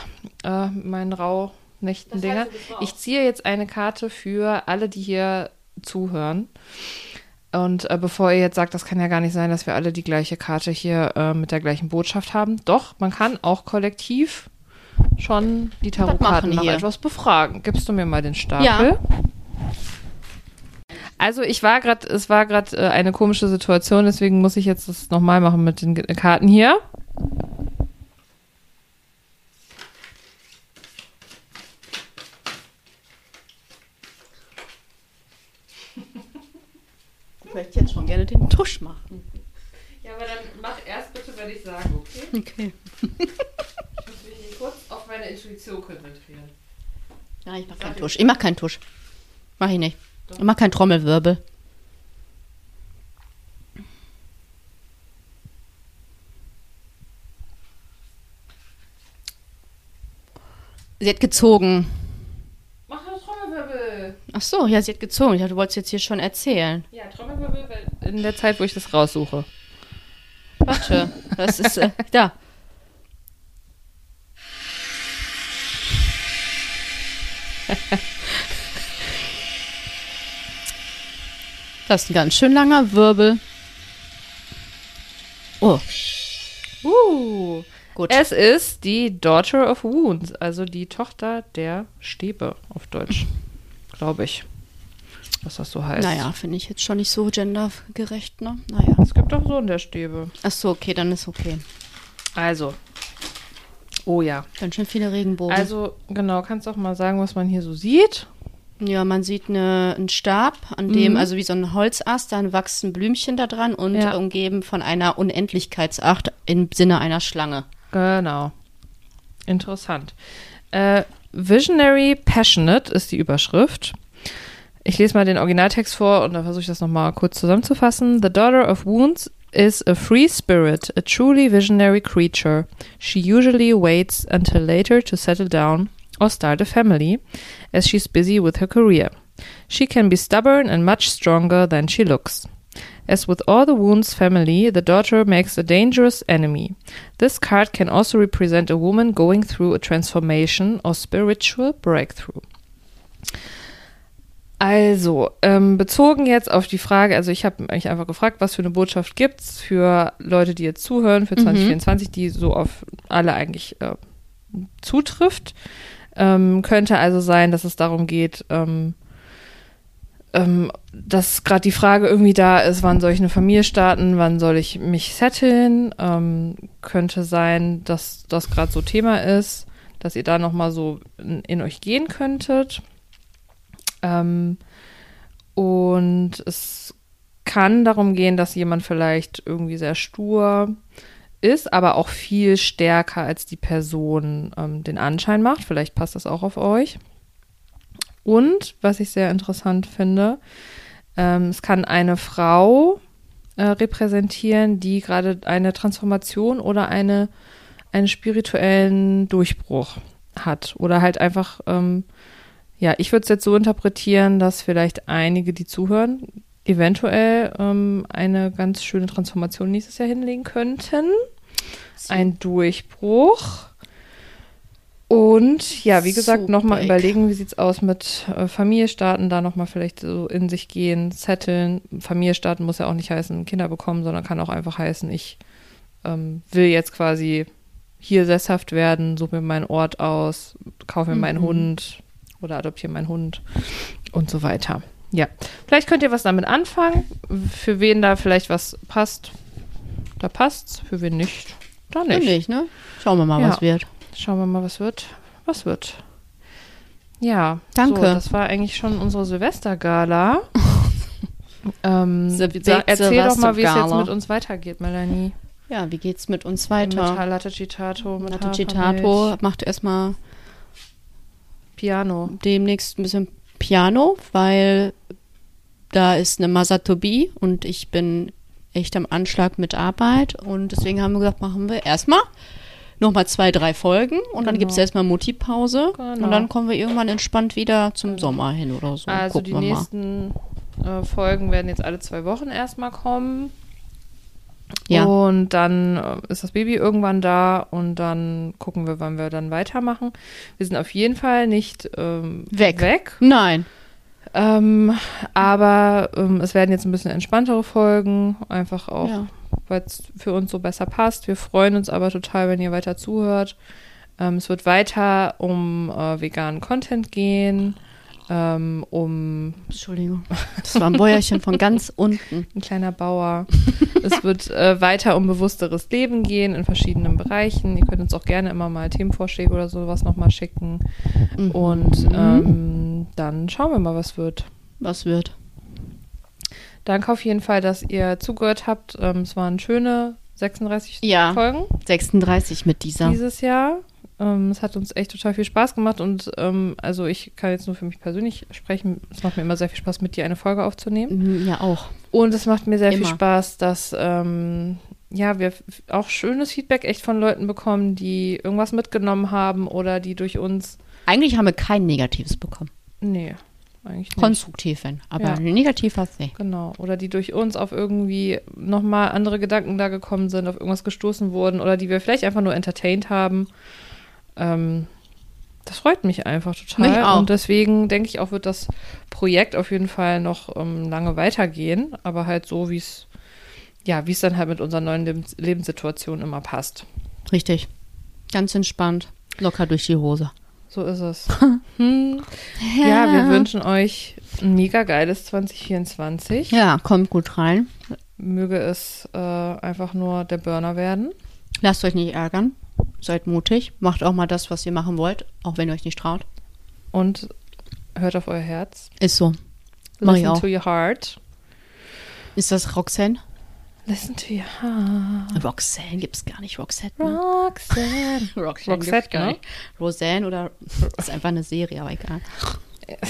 äh, mit meinen Rauhnächten-Dinger. Ich ziehe jetzt eine Karte für alle, die hier zuhören. Und äh, bevor ihr jetzt sagt, das kann ja gar nicht sein, dass wir alle die gleiche Karte hier äh, mit der gleichen Botschaft haben. Doch, man kann auch kollektiv schon die Tarotkarten nach hier? etwas befragen. Gibst du mir mal den Stapel? Ja. Also ich war gerade, es war gerade äh, eine komische Situation, deswegen muss ich jetzt das nochmal machen mit den Ge- Karten hier. Ich möchte jetzt schon gerne den Tusch machen. Ja, aber dann mach erst bitte, wenn ich sage, okay? Okay. Ich muss mich hier kurz auf meine Intuition konzentrieren. Ja, ich mach keinen Tusch. Ich mach keinen Tusch. Mach ich nicht. Mach keinen Trommelwirbel. Sie hat gezogen. Mach doch Trommelwirbel. Ach so, ja, sie hat gezogen. Ich dachte, du wolltest jetzt hier schon erzählen. Ja, Trommelwirbel in der Zeit, wo ich das raussuche. Warte, das ist äh, da. Das ist ein ganz schön langer Wirbel. Oh. Uh. Gut. Es ist die Daughter of Wounds, also die Tochter der Stäbe auf Deutsch. Glaube ich. Was das so heißt. naja, finde ich jetzt schon nicht so gendergerecht, ne? Naja. Es gibt auch so in der Stäbe. Ach so, okay, dann ist okay. Also. Oh ja. Ganz schön viele Regenbogen. Also, genau, kannst du auch mal sagen, was man hier so sieht? Ja, man sieht eine, einen Stab, an dem, also wie so ein Holzast, dann wachsen Blümchen da dran und Ja. umgeben von einer Unendlichkeitsacht im Sinne einer Schlange. Genau. Interessant. Äh, Visionary Passionate ist die Überschrift. Ich lese mal den Originaltext vor und dann versuche ich das nochmal kurz zusammenzufassen. The Daughter of Wounds is a free spirit, a truly visionary creature. She usually waits until later to settle down or start a family, as she's busy with her career. She can be stubborn and much stronger than she looks. As with all the Wounds family, the daughter makes a dangerous enemy. This card can also represent a woman going through a transformation or spiritual breakthrough. Also, ähm, bezogen jetzt auf die Frage, also ich habe mich einfach gefragt, was für eine Botschaft gibt's für Leute, die jetzt zuhören, für 2024, die so auf alle eigentlich äh, zutrifft. Ähm, könnte also sein, dass es darum geht, ähm, ähm, dass gerade die Frage irgendwie da ist, wann soll ich eine Familie starten, wann soll ich mich setteln. Ähm, könnte sein, dass das gerade so Thema ist, dass ihr da nochmal so in, in euch gehen könntet. Ähm, und es kann darum gehen, dass jemand vielleicht irgendwie sehr stur ist, aber auch viel stärker als die Person ähm, den Anschein macht. Vielleicht passt das auch auf euch. Und was ich sehr interessant finde, ähm, es kann eine Frau äh, repräsentieren, die gerade eine Transformation oder eine, einen spirituellen Durchbruch hat. Oder halt einfach, ähm, ja, ich würde es jetzt so interpretieren, dass vielleicht einige, die zuhören, eventuell ähm, eine ganz schöne Transformation nächstes Jahr hinlegen könnten. Ein Durchbruch. Und ja, wie gesagt, nochmal überlegen, wie sieht's aus mit äh, Familie starten, da nochmal vielleicht so in sich gehen, zetteln. Familie starten muss ja auch nicht heißen, Kinder bekommen, sondern kann auch einfach heißen, ich ähm, will jetzt quasi hier sesshaft werden, suche mir meinen Ort aus, kaufe mir meinen Mhm. Hund oder adoptiere meinen Hund und so weiter. Ja, vielleicht könnt ihr was damit anfangen. Für wen da vielleicht was passt, da passt's. Für wen nicht, da Nicht. nicht. nicht, ne? Schauen wir mal, Ja. was wird. Schauen wir mal, was wird. Was wird. Ja, Danke. So, das war eigentlich schon unsere Silvestergala. ähm, sag, erzähl doch mal, wie es jetzt mit uns weitergeht, Melanie. Ja, wie geht's mit uns Mit weiter? Latte Citato, mit Hafermilch, Citato macht erstmal Piano. demnächst ein bisschen Piano, weil da ist eine Masatobi und ich bin echt am Anschlag mit Arbeit und deswegen haben wir gesagt, machen wir erstmal nochmal zwei, drei Folgen und dann Genau. gibt es erstmal Mutti-Pause Genau. und dann kommen wir irgendwann entspannt wieder zum Sommer hin oder so. Also Gucken die wir mal. nächsten äh, Folgen werden jetzt alle zwei Wochen erstmal kommen. Ja. Und dann äh, ist das Baby irgendwann da und dann gucken wir, wann wir dann weitermachen. Wir sind auf jeden Fall nicht ähm, Weg. weg. Nein. Ähm, aber ähm, es werden jetzt ein bisschen entspanntere Folgen, einfach auch, Ja. weil es für uns so besser passt. Wir freuen uns aber total, wenn ihr weiter zuhört. Ähm, es wird weiter um äh, veganen Content gehen, ähm, um Entschuldigung. Das war ein Bäuerchen von ganz unten. ein kleiner Bauer. es wird äh, weiter um bewussteres Leben gehen in verschiedenen Bereichen. Ihr könnt uns auch gerne immer mal Themenvorschläge oder sowas nochmal schicken. Mhm. Und ähm, dann schauen wir mal, was wird. Was wird? Danke auf jeden Fall, dass ihr zugehört habt. Ähm, es waren schöne 36 Ja. Folgen 36 mit dieser. dieses Jahr. Ähm, es hat uns echt total viel Spaß gemacht und ähm, also ich kann jetzt nur für mich persönlich sprechen. Es macht mir immer sehr viel Spaß, mit dir eine Folge aufzunehmen. Mhm, Ja, auch. Und es macht mir sehr viel Immer. Spaß, dass ähm, ja, wir auch schönes Feedback echt von Leuten bekommen, die irgendwas mitgenommen haben oder die durch uns. Eigentlich haben wir kein Negatives bekommen. Nee, eigentlich nicht. Konstruktiv, wenn. Aber Ja. negativ hast du nicht. Genau. Oder die durch uns auf irgendwie nochmal andere Gedanken da gekommen sind, auf irgendwas gestoßen wurden oder die wir vielleicht einfach nur entertained haben. Ähm, das freut mich einfach total. Und deswegen denke ich auch, wird das Projekt auf jeden Fall noch ähm, lange weitergehen, aber halt so, wie es, ja, wie es dann halt mit unserer neuen Lebens Lebenssituation immer passt. Richtig. Ganz entspannt. Locker durch die Hose. So ist es. hm. Ja, wir wünschen euch ein mega geiles 2024. Ja, kommt gut rein. Möge es äh, einfach nur der Burner werden. Lasst euch nicht ärgern. Seid mutig. Macht auch mal das, was ihr machen wollt, auch wenn ihr euch nicht traut. Und hört auf euer Herz. Ist so. Mach Listen to your heart. Ist das Roxanne? Listen to your heart. Roxanne gibt's gar nicht. Roxette. Ne? Roxanne. Roxanne gibt's gar ne? nicht. Roseanne oder ist einfach eine Serie, aber egal.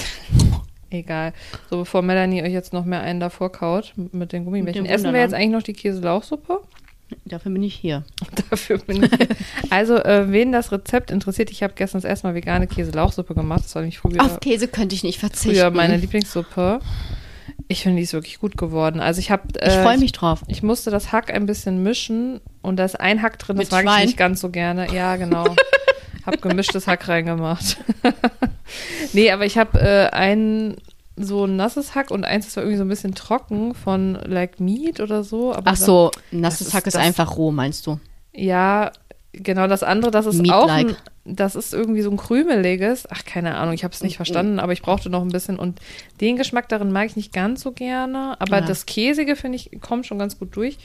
Egal. So, bevor Melanie euch jetzt noch mehr einen davor kaut mit den Mit Gummibärchen, dem essen wir jetzt eigentlich noch die Käselauchsuppe? Dafür bin ich hier. Dafür bin ich. Also, äh, wen das Rezept interessiert, ich habe gestern das erste Mal vegane Käselauchsuppe gemacht. Das war nämlich früher, Auf Käse könnte ich nicht verzichten. früher meine Lieblingssuppe. Ich finde, die ist wirklich gut geworden. Also, ich habe. Äh, ich freue mich drauf. Ich musste das Hack ein bisschen mischen und da ist ein Hack drin, das Mit mag Schwein? ich nicht ganz so gerne. Ja, genau. hab gemischtes Hack reingemacht. nee, aber ich habe äh, ein so ein nasses Hack und eins ist irgendwie so ein bisschen trocken von Like Meat oder so. Aber Ach so, nasses ist Hack ist das- einfach roh, meinst du? Ja, genau das andere, das ist Meat-like. auch ein, das ist irgendwie so ein krümeliges. Ach, keine Ahnung, ich habe es nicht verstanden, aber ich brauchte noch ein bisschen und den Geschmack darin mag ich nicht ganz so gerne, aber Ja. das käsige finde ich kommt schon ganz gut durch.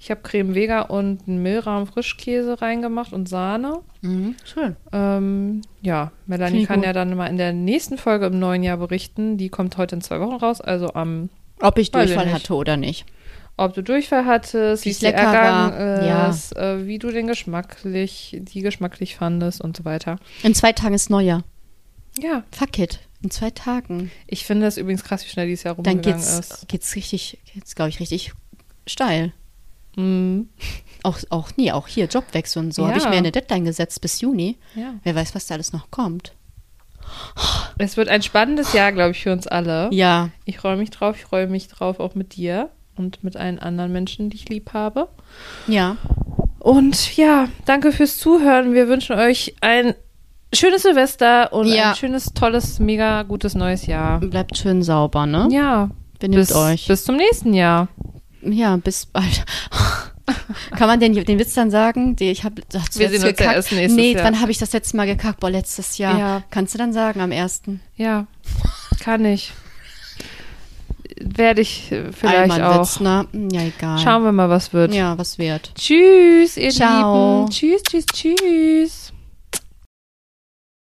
Ich habe Creme Vega und einen Milram Frischkäse reingemacht und Sahne. Mhm, schön. Ähm, ja, Melanie ich kann gut. ja dann mal in der nächsten Folge im neuen Jahr berichten. Die kommt heute in zwei Wochen raus, also am Ob ich ich Durchfall nicht. hatte oder nicht. ob du Durchfall hattest, wie es lecker war. Ja. ist, äh, wie du den geschmacklich, die geschmacklich fandest und so weiter. In zwei Tagen ist Neujahr. Ja, Fuck it. In zwei Tagen. ich finde es übrigens krass, wie schnell dieses Jahr Dann rumgegangen geht's, ist. geht's richtig, geht's, glaube ich, richtig steil. Mhm. Auch, auch, nee, auch hier Jobwechsel und so. Habe ich Ja. mir eine Deadline gesetzt bis Juni. Ja. Wer weiß, was da alles noch kommt. Es wird ein spannendes Jahr, glaube ich, für uns alle. Ja, Ich freue mich drauf, ich freue mich drauf auch mit dir und mit allen anderen Menschen, die ich lieb habe. ja. Und ja, danke fürs Zuhören. Wir wünschen euch ein schönes Silvester und Ja. ein schönes, tolles, mega gutes neues Jahr. Bleibt schön sauber, ne? Ja. Benimmt Bis, euch. bis zum nächsten Jahr. Ja, bis bald. Kann man den, den Witz dann sagen? Die, ich hab, hast du Wir sehen uns ja erst nächstes nee, Jahr. wann habe ich das letzte Mal gekackt? Boah, letztes Jahr. Ja. Kannst du dann sagen, am ersten? Ja, kann ich. Werde ich äh, vielleicht Einmal auch. Witz, ne? Ja, egal. Schauen wir mal, was wird. Ja, was wird. Tschüss, ihr Ciao. Lieben. Tschüss, tschüss, tschüss.